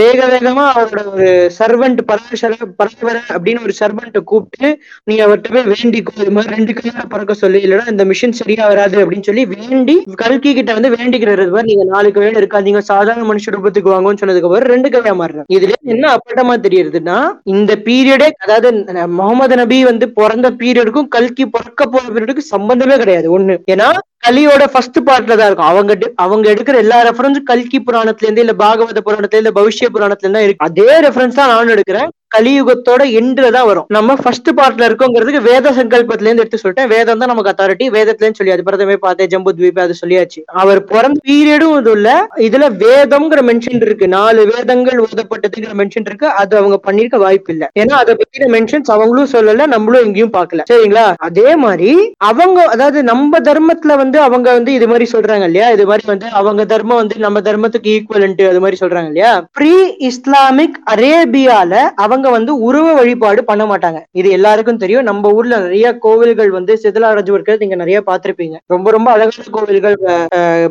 வேக வேகமா அவரோட ஒரு சர்வெண்ட் பரமேஸ்வர பரமேஸ்வர அப்படின்னு ஒரு சர்வெண்ட்டை கூப்பிட்டு நீ அவர்கிட்ட போய் வேண்டிக்கோ. இது மாதிரி ரெண்டு கையோட பறக்க சொல்லி. இல்லைன்னா இந்த மிஷின் சரியா வராது அப்படின்னு சொல்லி வேண்டி கல்கி கிட்ட வந்து வேண்டிக்கிறது. மாதிரி நீங்க நாலு கையில இருக்காதீங்க. சாதாரண மனுஷ ரூபத்துக்கு வாங்கன்னு சொன்னதுக்கு அப்புறம் ரெண்டு கையா மாறுறாங்க இதுல என்ன அப்பட்டமா தெரியுதுன்னா இந்த பீரியடே அதாவது முகமது நபி வந்து பிறந்த பீரியடுக்கும் கல்கி பிறக்க போற பீரியடுக்கும் சம்பந்தமே கிடையாது. ஒண்ணு ஏன்னா கலியோட ஃபர்ஸ்ட் பார்ட்ல தான் இருக்கும். அவங்க அவங்க எடுக்கிற எல்லா ரெஃபரன்ஸும் கல்கி புராணத்துல இருந்து இல்ல பாகவத புராணத்துல இல்ல பவிஷ்ய புராணத்துல இருந்து தான் இருக்கு. அதே ரெஃபரன்ஸ் தான் நானும் எடுக்கிறேன். கலியுகத்தோட எண்ட்ல தான் வரும். நம்ம ஃபர்ஸ்ட் பார்ட்ல இருக்கோங்கிறதுக்கு வேத சங்கல்பத்துல இருந்து எடுத்து சொல்லிட்டேன். வேதம் தான் நமக்கு அத்தாரிட்டி வேதத்துல இருந்து சொல்லி அது பிரதமே பார்த்தே ஜம்பு தீப அது சொல்லியாச்சு. அவர் பிறந்த பீரியடும் இது இல்ல. இதுல வேதம்ங்கிற மென்ஷன் இருக்கு. நாலு வேதங்கள் ஓதப்பட்டதுங்கிற மென்ஷன் இருக்கு. அது அவங்க பண்ணிருக்க வாய்ப்பு இல்ல. ஏன்னா அதை பத்தின மென்ஷன்ஸ் அவங்களும் சொல்லல நம்மளும் எங்கேயும் பார்க்கல. சரிங்களா? அதே மாதிரி அவங்க அதாவது நம்ம தர்மத்துல வந்து அவங்க வந்து இது மாதிரி சொல்றாங்க இல்லையா? இது மாதிரி வந்து அவங்க தர்மம் வந்து நம்ம தர்மத்துக்கு ஈக்குவலன்ட் அது மாதிரி சொல்றாங்க இல்லையா? ப்ரீ இஸ்லாமிக் அரேபியால அவங்க வந்து உருவ வழிபாடு பண்ண மாட்டாங்க. இது எல்லாருக்கும் தெரியும். நம்ம ஊர்ல நிறைய கோவில்கள் வந்து சிதலாரஜு இருக்கிறது நீங்க நிறைய பார்த்திருப்பீங்க. ரொம்ப ரொம்ப அழகான கோவில்கள்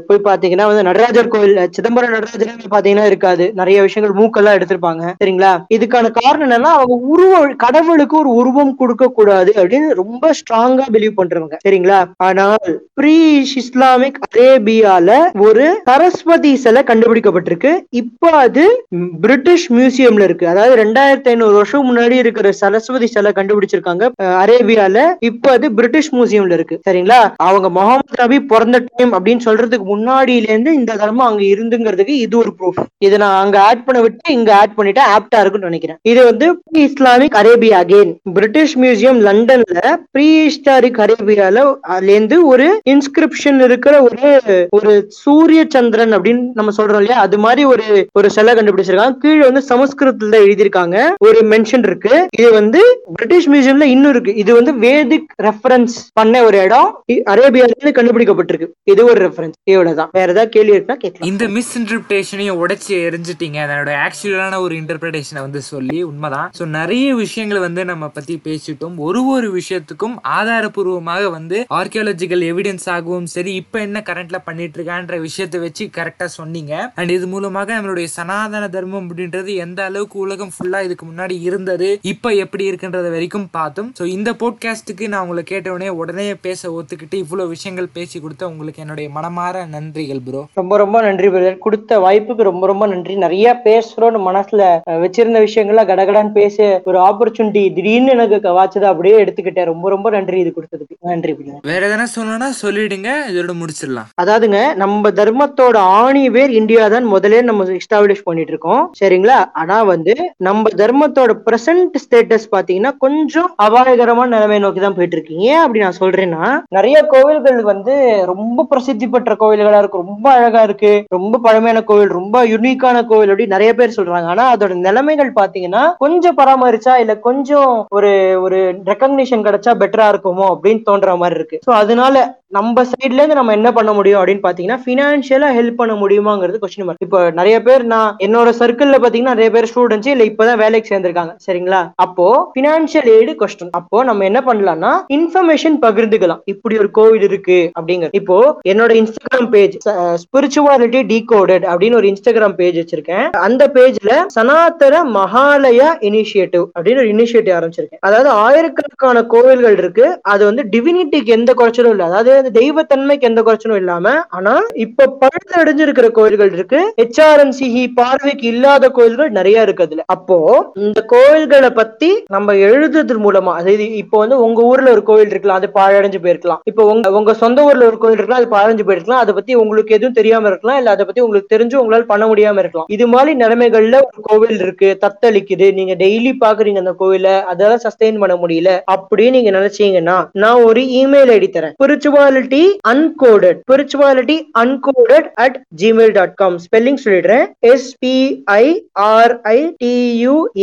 போய் பாத்தீங்கன்னா வந்து நடராஜர் கோவில் சிதம்பரம் நடராஜர் பாத்தீங்கன்னா இருக்காது. நிறைய விஷயங்கள் மூக்கெல்லாம் எடுத்திருப்பாங்க. சரிங்களா? இதுக்கான காரணம் என்னன்னா அவங்க உருவ கடவுளுக்கு ஒரு உருவம் கொடுக்க கூடாது அப்படின்னு ரொம்ப ஸ்ட்ராங்கா பிலீவ் பண்றவங்க. சரிங்களா? ஆனால் ப்ரீ இஸ்லாமிக் அரேபியால ஒரு சரஸ்வதி சிலை கண்டுபிடிக்கப்பட்டிருக்கு. இப்ப அது பிரிட்டிஷ் மியூசியம்ல இருக்கு. அதாவது ரெண்டாயிரத்தி ஐநூறு வருஷம் முன்னாடி இருக்கிற சரஸ்வதி சிலை கண்டுபிடிச்சிருக்காங்க. அரேபியால. இப்ப அது பிரிட்டிஷ் மியூசியம்ல இருக்கு. சரிங்களா? அவங்க முகமது நபி பிறந்த டைம் அப்படின்னு சொல்றதுக்கு முன்னாடியில இருந்து இந்த தர்மம் அங்க இருந்துங்கிறதுக்கு இது ஒரு ப்ரூஃப் இதை நான் அங்க ஆட் பண்ண விட்டு இங்க ஆட் பண்ணிட்டு ஆப்டா இருக்குன்னு நினைக்கிறேன். இது வந்து pre Islamic Arabia again British museum லண்டன்ல ப்ரீ ஹிஸ்டாரிக் அரேபியால இருந்து ஒரு இன்ஸ்கிரிப்ஷன் இருக்கிற ஒரு ஒரு சூரிய சந்திரன் அப்படின்னு நம்ம சொல்றோம் இல்லையா? அது மாதிரி ஒரு ஒரு சிலை கண்டுபிடிச்சிருக்காங்க. கீழே வந்து சமஸ்கிருதத்துல எழுதியிருக்காங்க. ஒரு ஒரு மென்ஷன் இருக்கு. இது வந்து பிரிட்டிஷ் மியூசியம்ல இன்னும் இருக்கு. இது வந்து வேதிக் ரெஃபரன்ஸ் பண்ண ஒரு இடம். இ- அரேபியால கண்டுபிடிக்கப்பட்டிருக்கு. இது ஒரு ரெஃபரன்ஸ் இவ்வளவுதான். வேற ஏதாவது கேள்வி இருக்கா? கேட்கலாம். இந்த மிஸ் இன்டர்பிரேஷனையும் உடைச்சு எரிஞ்சிட்டீங்க. அதனோட ஆக்சுவலான ஒரு இன்டர்பிரேஷனை வந்து சொல்லி உண்மைதான். ஸோ நிறைய விஷயங்கள் வந்து நம்ம பத்தி பேசிட்டோம். ஒரு ஒரு விஷயத்துக்கும் ஆதாரபூர்வமாக வந்து ஆர்கியாலஜிக்கல் எவிடன்ஸ் ஆகவும் சரி இப்போ என்ன கரண்ட்ல பண்ணிட்டு இருக்கான்ற விஷயத்தை வச்சு கரெக்டா சொன்னீங்க. அண்ட் இது மூலமாக நம்மளுடைய சனாதன தர்மம் அப்படின்றது எந்த அளவுக்கு உலகம் ஃபுல்லா இதுக்கு முன்னாடி இருந்தது இப்போ எப்படி இருக்குன்றத வரைக்கும் பார்த்தோம். ஸோ இந்த போட்காஸ்ட்டுக்கு நான் உங்களை கேட்டவுடனே உடனே பேச ஒத்துக்கிட்டு இவ்வளவு விஷயங்கள் பேசி கொடுத்த உங்களுக்கு என்னுடைய மனமார நன்றிகள் ப்ரோ ரொம்ப ரொம்ப நன்றி பிரதர் கொடுத்த வாய்ப்புக்கு ரொம்ப ரொம்ப நன்றி. நிறைய பேசுறோம்னு மனசுல வச்சிருந்த விஷயங்கள்லாம் கடகடான்னு பேச ஒரு ஆப்பர்ச்சுனிட்டி திடீர்னு எனக்கு க- வாச்சதை அப்படியே எடுத்துக்கிட்டேன். ரொம்ப ரொம்ப நன்றி இது கொடுத்ததுக்கு. நன்றி வேற எதனா சொல்லணும்னா சொல்லிடுங்க. இதோட முடிச்சிடலாம். அதாவதுங்க நம்ம தர்மத்தோட ஆணி வேர் இந்தியா தான் முதல்ல நம்ம எஸ்டாப்ளிஷ் பண்ணிட்டு இருக்கோம். சரிங்களா? ஆனா வந்து நம்ம குடும்பத்தோட பிரசன்ட் ஸ்டேட்டஸ் பாத்தீங்கன்னா கொஞ்சம் அபாயகரமான நிலைமை நோக்கி தான் போயிட்டு இருக்கீங்க ஏன் அப்படி நான் சொல்றேன்னா நிறைய கோவில்கள் வந்து ரொம்ப பிரசித்தி பெற்ற கோவில்களா இருக்கு. ரொம்ப அழகா இருக்கு. ரொம்ப பழமையான கோவில் ரொம்ப யுனிக்கான கோவில் அப்படி நிறைய பேர் சொல்றாங்க. ஆனா அதோட நிலைமைகள் பாத்தீங்கன்னா கொஞ்சம் பராமரிச்சா இல்ல கொஞ்சம் ஒரு ஒரு ரெக்கக்னிஷன் கிடைச்சா பெட்டரா இருக்குமோ அப்படின்னு தோன்ற மாதிரி இருக்கு. சோ அதனால நம்ம சைட்ல இருந்து நம்ம என்ன பண்ண முடியும் அப்படின்னு பாத்தீங்கன்னா பினான்சியலா ஹெல்ப் பண்ண முடியுமாங்கிறது கொஸ்டின் மார்க் இப்போ நிறைய பேர் நான் என்னோட சர்க்கிள்ல பாத்தீங்கன்னா நிறைய பேர் ஸ்டூடெண்ட்ஸ் இல்ல இப்பதான் வேலைக்கு சேர்ந்திருக்காங்க. சரிங்களா? அப்போ பினான்சியல் எய்டு கொஸ்டின் அப்போ நம்ம என்ன பண்ணலாம்னா இன்ஃபர்மேஷன் பகிர்ந்துக்கலாம். இப்படி ஒரு கோவில் இருக்கு அப்படிங்கிறது இப்போ என்னோட இன்ஸ்டாகிராம் பேஜ் ஸ்பிரிச்சுவாலிட்டி டீகோடட் அப்படின்னு ஒரு இன்ஸ்டாகிராம் பேஜ் வச்சிருக்கேன். அந்த பேஜ்ல சனாதன மகாலயா இனிஷியேட்டிவ் அப்படின்னு ஒரு இனிஷியேட்டிவ் ஆரம்பிச்சிருக்கேன். அதாவது ஆயிரக்கணக்கான கோவில்கள் இருக்கு. அது வந்து டிவினிட்டிக்கு எந்த குறைச்சலும் இல்லை. அதாவது அந்த தெய்வத்தன்மைக்கு எந்த குறைச்சலும் இல்லாம ஆனா இப்ப பழுதடைஞ்சு அடைஞ்சிருக்கிற கோவில்கள் இருக்கு. ஹெச்ஆர்என்சி பார்வைக்கு இல்லாத கோவில்கள் நிறைய இருக்கு அதுல. அப்போ இந்த கோவில்களை பத்தி நம்ம எழுதுறது மூலமா அதாவது இப்போ வந்து உங்க ஊர்ல ஒரு கோவில் இருக்கலாம் அது பாழடைஞ்சு போயிருக்கலாம். இப்போ உங்க உங்க சொந்த ஊர்ல ஒரு கோவில் இருக்கலாம் அது பாழடைஞ்சு போயிருக்கலாம். அதை பத்தி உங்களுக்கு எதுவும் தெரியாம இருக்கலாம் இல்ல அதை பத்தி உங்களுக்கு தெரிஞ்சு உங்களால பண்ண முடியாம இருக்கலாம். இது மாதிரி நிலைமைகள்ல ஒரு கோவில் இருக்கு தத்தளிக்குது. நீங்க டெய்லி பாக்குறீங்க அந்த கோவில அதெல்லாம் சஸ்டெயின் பண்ண முடியல அப்படின்னு நீங்க நினைச்சீங்கன்னா நான் ஒரு இமெயில் ஐடி தரேன். Spirituality uncoded spirituality uncoded at Gmail dot com spelling சொல்லிடுறேன். S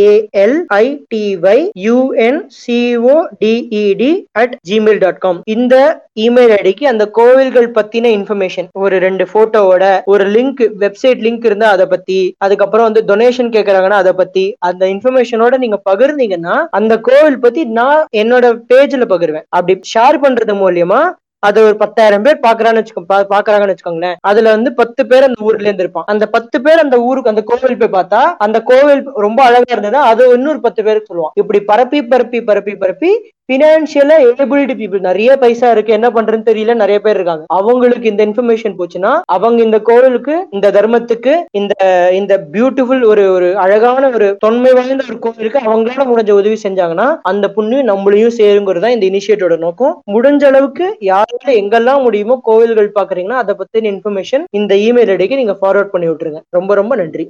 A L I T Y L Y U N C O D E D at Gmail dot com இந்த இமெயில் ஐடிக்கு அந்த கோவில்கள் பத்தின information ஒரு ரெண்டு போட்டோவோட ஒரு லிங்க் வெப்சைட் லிங்க் இருந்தா அதை பத்தி அதுக்கப்புறம் வந்து டொனேஷன் கேட்கறாங்கன்னா அதை பத்தி அந்த இன்ஃபர்மேஷனோட நீங்க பகிர்ந்தீங்கன்னா அந்த கோவில் பத்தி நான் என்னோட பேஜ்ல பகிர்வேன். அப்படி ஷேர் பண்றது மூலியமா அது ஒரு பத்தாயிரம் பேர் பாக்குறான்னு வச்சுக்கோ பாக்குறாங்கன்னு வச்சுக்கோங்களேன். அதுல வந்து பத்து பேர் அந்த ஊர்ல இருந்து இருப்பான் அந்த பத்து பேர் அந்த ஊருக்கு அந்த கோவில் போய் பார்த்தா அந்த கோவில் ரொம்ப அழகா இருந்ததா. அது இன்னொரு பத்து பேருக்கு சொல்லுவான். இப்படி பரப்பி பரப்பி பரப்பி பரப்பி பினான்சியலா ஏபிலிட்டி பீப்புள் நிறைய பைசா இருக்கு. என்ன பண்றதுன்னு தெரியல. நிறைய பேர் இருக்காங்க. அவங்களுக்கு இந்த இன்ஃபர்மேஷன் போச்சுன்னா அவங்க இந்த கோவிலுக்கு இந்த தர்மத்துக்கு இந்த இந்த பியூட்டிஃபுல் ஒரு ஒரு அழகான ஒரு தொன்மை வாய்ந்த ஒரு கோவிலுக்கு அவங்களால முடிஞ்ச உதவி செஞ்சாங்கன்னா அந்த புண்ணியம் நம்மளையும் சேருங்கிறது தான் இந்த இனிஷியேட்டோட நோக்கம். முடிஞ்ச அளவுக்கு யாரால எங்கெல்லாம் முடியுமோ கோவில்கள் பாக்குறீங்கன்னா அதை பத்தின இன்ஃபர்மேஷன் இந்த இமெயில் ஐடிக்கு நீங்க ஃபார்வர்ட் பண்ணி விட்டுருங்க. ரொம்ப ரொம்ப நன்றி.